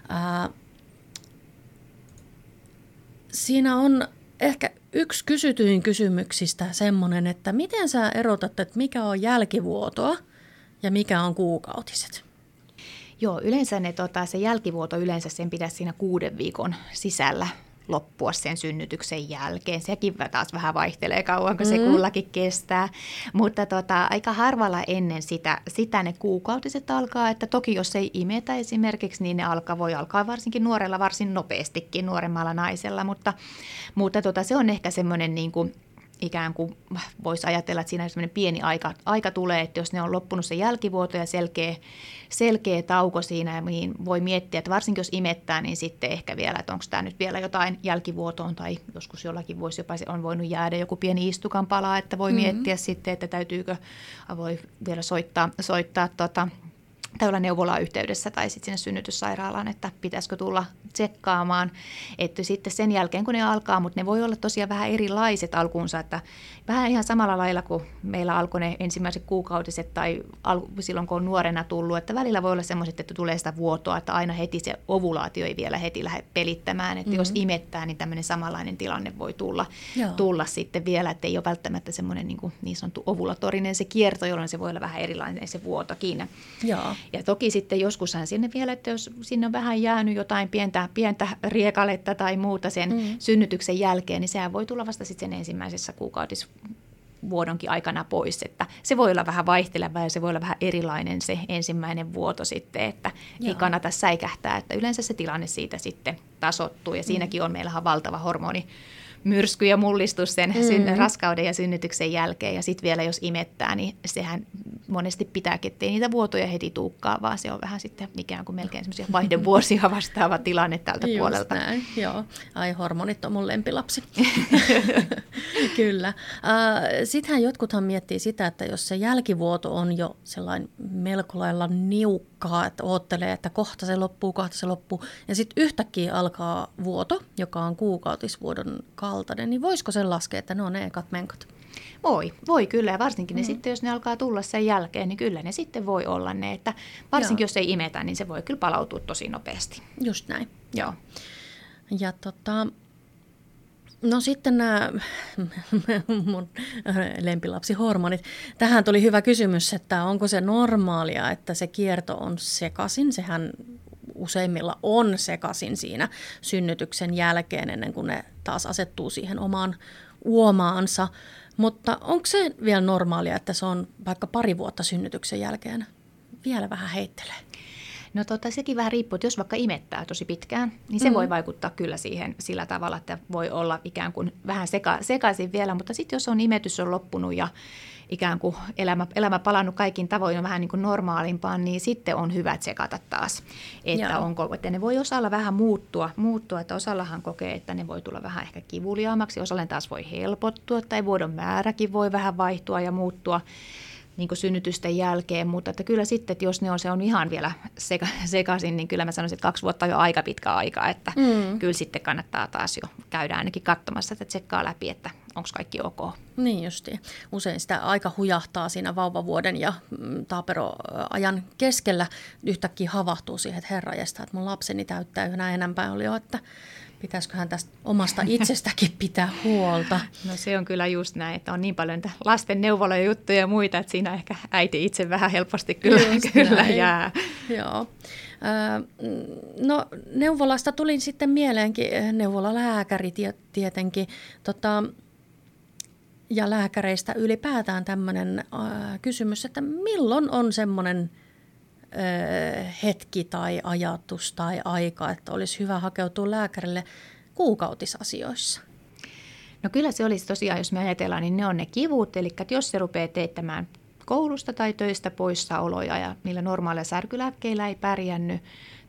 uh, siinä on ehkä yksi kysytyin kysymyksistä semmoinen, että miten sä erotat, että mikä on jälkivuotoa ja mikä on kuukautiset? Joo, yleensä ne, tota, se jälkivuoto yleensä sen pitäisi siinä kuuden viikon sisällä loppua sen synnytyksen jälkeen. Sekin taas vähän vaihtelee kauan, kun se mm. kullakin kestää. Mutta tota, aika harvalla ennen sitä, sitä ne kuukautiset alkaa. Että toki jos ei imetä esimerkiksi, niin ne alkaa, voi alkaa varsinkin nuorella varsin nopeastikin, nuoremmalla naisella. Mutta, mutta tota, se on ehkä semmoinen niin kuin ikään kuin voisi ajatella, että siinä semmoinen pieni aika, aika tulee, että jos ne on loppunut se jälkivuoto ja selkeä, selkeä tauko siinä, niin voi miettiä, että varsinkin jos imettää, niin sitten ehkä vielä, että onko tämä nyt vielä jotain jälkivuotoon tai joskus jollakin voisi jopa se on voinut jäädä joku pieni istukan pala, että voi mm-hmm. miettiä sitten, että täytyykö, voi vielä soittaa, soittaa tota, tai olla neuvolaa yhteydessä tai sitten sinne synnytyssairaalaan, että pitäisikö tulla tsekkaamaan. Että sitten sen jälkeen, kun ne alkaa, mutta ne voi olla tosiaan vähän erilaiset alkuunsa, että vähän ihan samalla lailla kuin meillä alkoi ne ensimmäiset kuukautiset tai al- silloin, kun on nuorena tullut, että välillä voi olla semmoiset, että tulee sitä vuotoa, että aina heti se ovulaatio ei vielä heti lähde pelittämään, että mm-hmm. jos imettää, niin tämmöinen samanlainen tilanne voi tulla, tulla sitten vielä, että ei ole välttämättä semmoinen niin, niin sanottu ovulatorinen se kierto, jolloin se voi olla vähän erilainen se vuotokin. Joo. Ja toki sitten joskushan sinne vielä, että jos sinne on vähän jäänyt jotain pientä, pientä riekaletta tai muuta sen mm. synnytyksen jälkeen, niin sehän voi tulla vasta sitten sen ensimmäisessä kuukautisvuodonkin aikana pois. Että se voi olla vähän vaihteleva ja se voi olla vähän erilainen se ensimmäinen vuoto sitten, että Joo. ei kannata säikähtää, että yleensä se tilanne siitä sitten tasottuu ja mm. siinäkin on meillähän valtava hormoni myrsky ja mullistus sen mm. raskauden ja synnytyksen jälkeen. Ja sitten vielä jos imettää, niin sehän monesti pitää, ettei niitä vuotoja heti tuukkaa, vaan se on vähän sitten ikään kuin melkein semmoisia vaihdevuosia vastaava tilanne tältä Just puolelta. Näin, joo. Ai hormonit on mun lempilapsi. Kyllä. Äh, Sittenhän jotkuthan miettii sitä, että jos se jälkivuoto on jo sellainen melko lailla niukkaa, että oottelee, että kohta se loppuu, kohta se loppuu, ja sitten yhtäkkiä alkaa vuoto, joka on kuukautisvuodon kaltainen, niin voisiko sen laskea, että ne on ne ekat menkot? Voi, voi kyllä ja varsinkin mm. ne sitten, jos ne alkaa tulla sen jälkeen, niin kyllä ne sitten voi olla ne, että varsinkin Joo. jos ei imetä, niin se voi kyllä palautua tosi nopeasti. Just näin. Joo. Ja tota, No sitten nämä mun lempilapsihormonit. Tähän tuli hyvä kysymys, että onko se normaalia, että se kierto on sekaisin. Sehän useimmilla on sekaisin siinä synnytyksen jälkeen ennen kuin ne taas asettuu siihen omaan uomaansa. Mutta onko se vielä normaalia, että se on vaikka pari vuotta synnytyksen jälkeen? Vielä vähän heittelee. No tota, sekin vähän riippuu, että jos vaikka imettää tosi pitkään, niin se mm. voi vaikuttaa kyllä siihen sillä tavalla, että voi olla ikään kuin vähän seka, sekaisin vielä, mutta sitten jos on imetys on loppunut ja ikään kuin elämä, elämä palannut kaikin tavoin vähän niin kuin normaalimpaan, niin sitten on hyvä tsekata taas, että, onko, että ne voi osalla vähän muuttua, muuttua, että osallahan kokee, että ne voi tulla vähän ehkä kivuliaammaksi, osalle taas voi helpottua tai vuodon määräkin voi vähän vaihtua ja muuttua niin kuin synnytysten jälkeen, mutta että kyllä sitten, että jos ne on, se on ihan vielä seka, sekaisin, niin kyllä mä sanoisin, että kaksi vuotta on jo aika pitkä aika, että mm. kyllä sitten kannattaa taas jo käydä ainakin katsomassa, että tsekkaa läpi, että onko kaikki ok. Niin justi. Usein sitä aika hujahtaa siinä vauvavuoden ja mm, taaperoajan keskellä. Yhtäkkiä havahtuu siihen, että herra että mun lapseni täyttää yhä enempää oli jo, että pitäisiköhän tästä omasta itsestäkin pitää huolta? No se on kyllä just näin, että on niin paljon lasten neuvoloja juttuja ja muita, että siinä ehkä äiti itse vähän helposti kyllä, kyllä jää. Joo. No neuvolasta tulin sitten mieleenkin, neuvolalääkäri tietenkin. Tota, ja lääkäreistä ylipäätään tämmöinen äh, kysymys, että milloin on semmoinen hetki tai ajatus tai aika, että olisi hyvä hakeutua lääkärille kuukautisasioissa? No kyllä se olisi tosiaan, jos me ajatellaan, niin ne on ne kivut, eli jos se rupeaa teettämään koulusta tai töistä poissaoloja ja niillä normaaleilla särkylääkkeillä ei pärjännyt,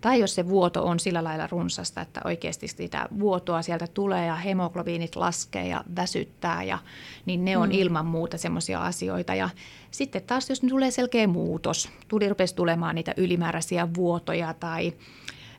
tai jos se vuoto on sillä lailla runsasta, että oikeasti sitä vuotoa sieltä tulee ja hemoglobiinit laskee ja väsyttää, ja, niin ne on mm. ilman muuta semmoisia asioita. Ja sitten taas, jos tulee selkeä muutos, tuli rupesi tulemaan niitä ylimääräisiä vuotoja tai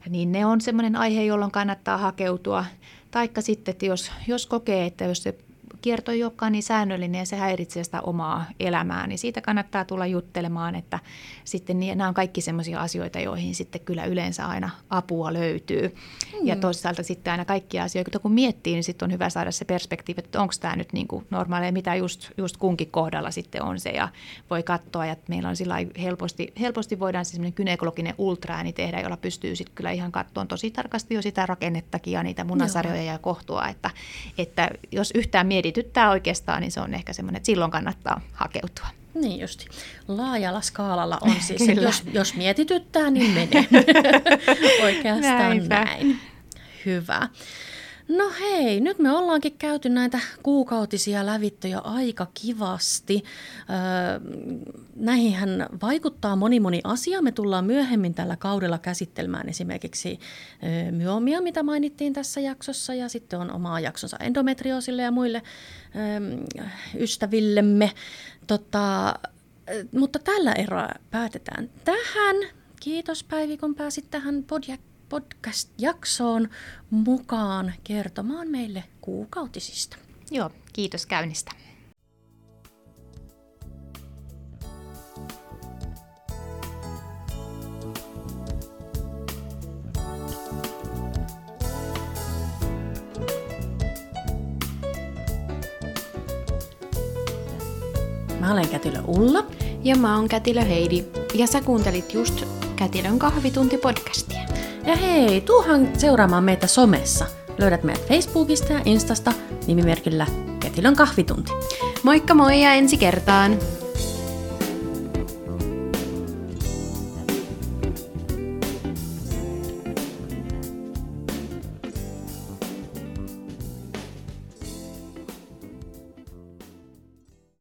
niin ne on semmoinen aihe, jolloin kannattaa hakeutua. Taikka sitten, että jos, jos kokee, että jos se kierto ei olekaan niin säännöllinen ja se häiritsee sitä omaa elämää, niin siitä kannattaa tulla juttelemaan, että sitten niin, nämä on kaikki sellaisia asioita, joihin sitten kyllä yleensä aina apua löytyy. Mm. Ja toisaalta sitten aina kaikkia asioita, kun miettii, niin sitten on hyvä saada se perspektiivi, että onko tämä nyt niin kuin normaalia, mitä just, just kunkin kohdalla sitten on se ja voi katsoa, että meillä on sillä helposti, helposti voidaan se semmoinen gynekologinen ultraääni tehdä, jolla pystyy sitten kyllä ihan katsomaan tosi tarkasti jo sitä rakennettakin ja niitä munasarjoja Joo. ja kohtua, että, että jos yhtään mietit mietityttää oikeastaan, niin se on ehkä semmoinen, että silloin kannattaa hakeutua. Niin justi. Laajalla skaalalla on siis, että jos, jos mietityttää, niin menee. Oikeastaan Näinpä. näin. Hyvä. No hei, nyt me ollaankin käyty näitä kuukautisia lävittöjä aika kivasti. Öö, näihinhän vaikuttaa moni moni asia. Me tullaan myöhemmin tällä kaudella käsittelemään esimerkiksi öö, myomia, mitä mainittiin tässä jaksossa, ja sitten on oma jaksonsa endometrioosille ja muille öö, ystävillemme. Tota, mutta tällä eroa päätetään tähän. Kiitos Päivi, kun pääsit tähän podjakkaan podcast-jaksoon mukaan kertomaan meille kuukautisista. Joo, kiitos käynnistä. Mä olen Kätilö Ulla. Ja mä oon Kätilö Heidi. Ja sä kuuntelit just Kätilön kahvitunti podcastia. Ja hei, tuuhan seuraamaan meitä somessa. Löydät meidät Facebookista ja Instasta nimimerkillä Ketilön kahvitunti. Moikka moi ja ensi kertaan!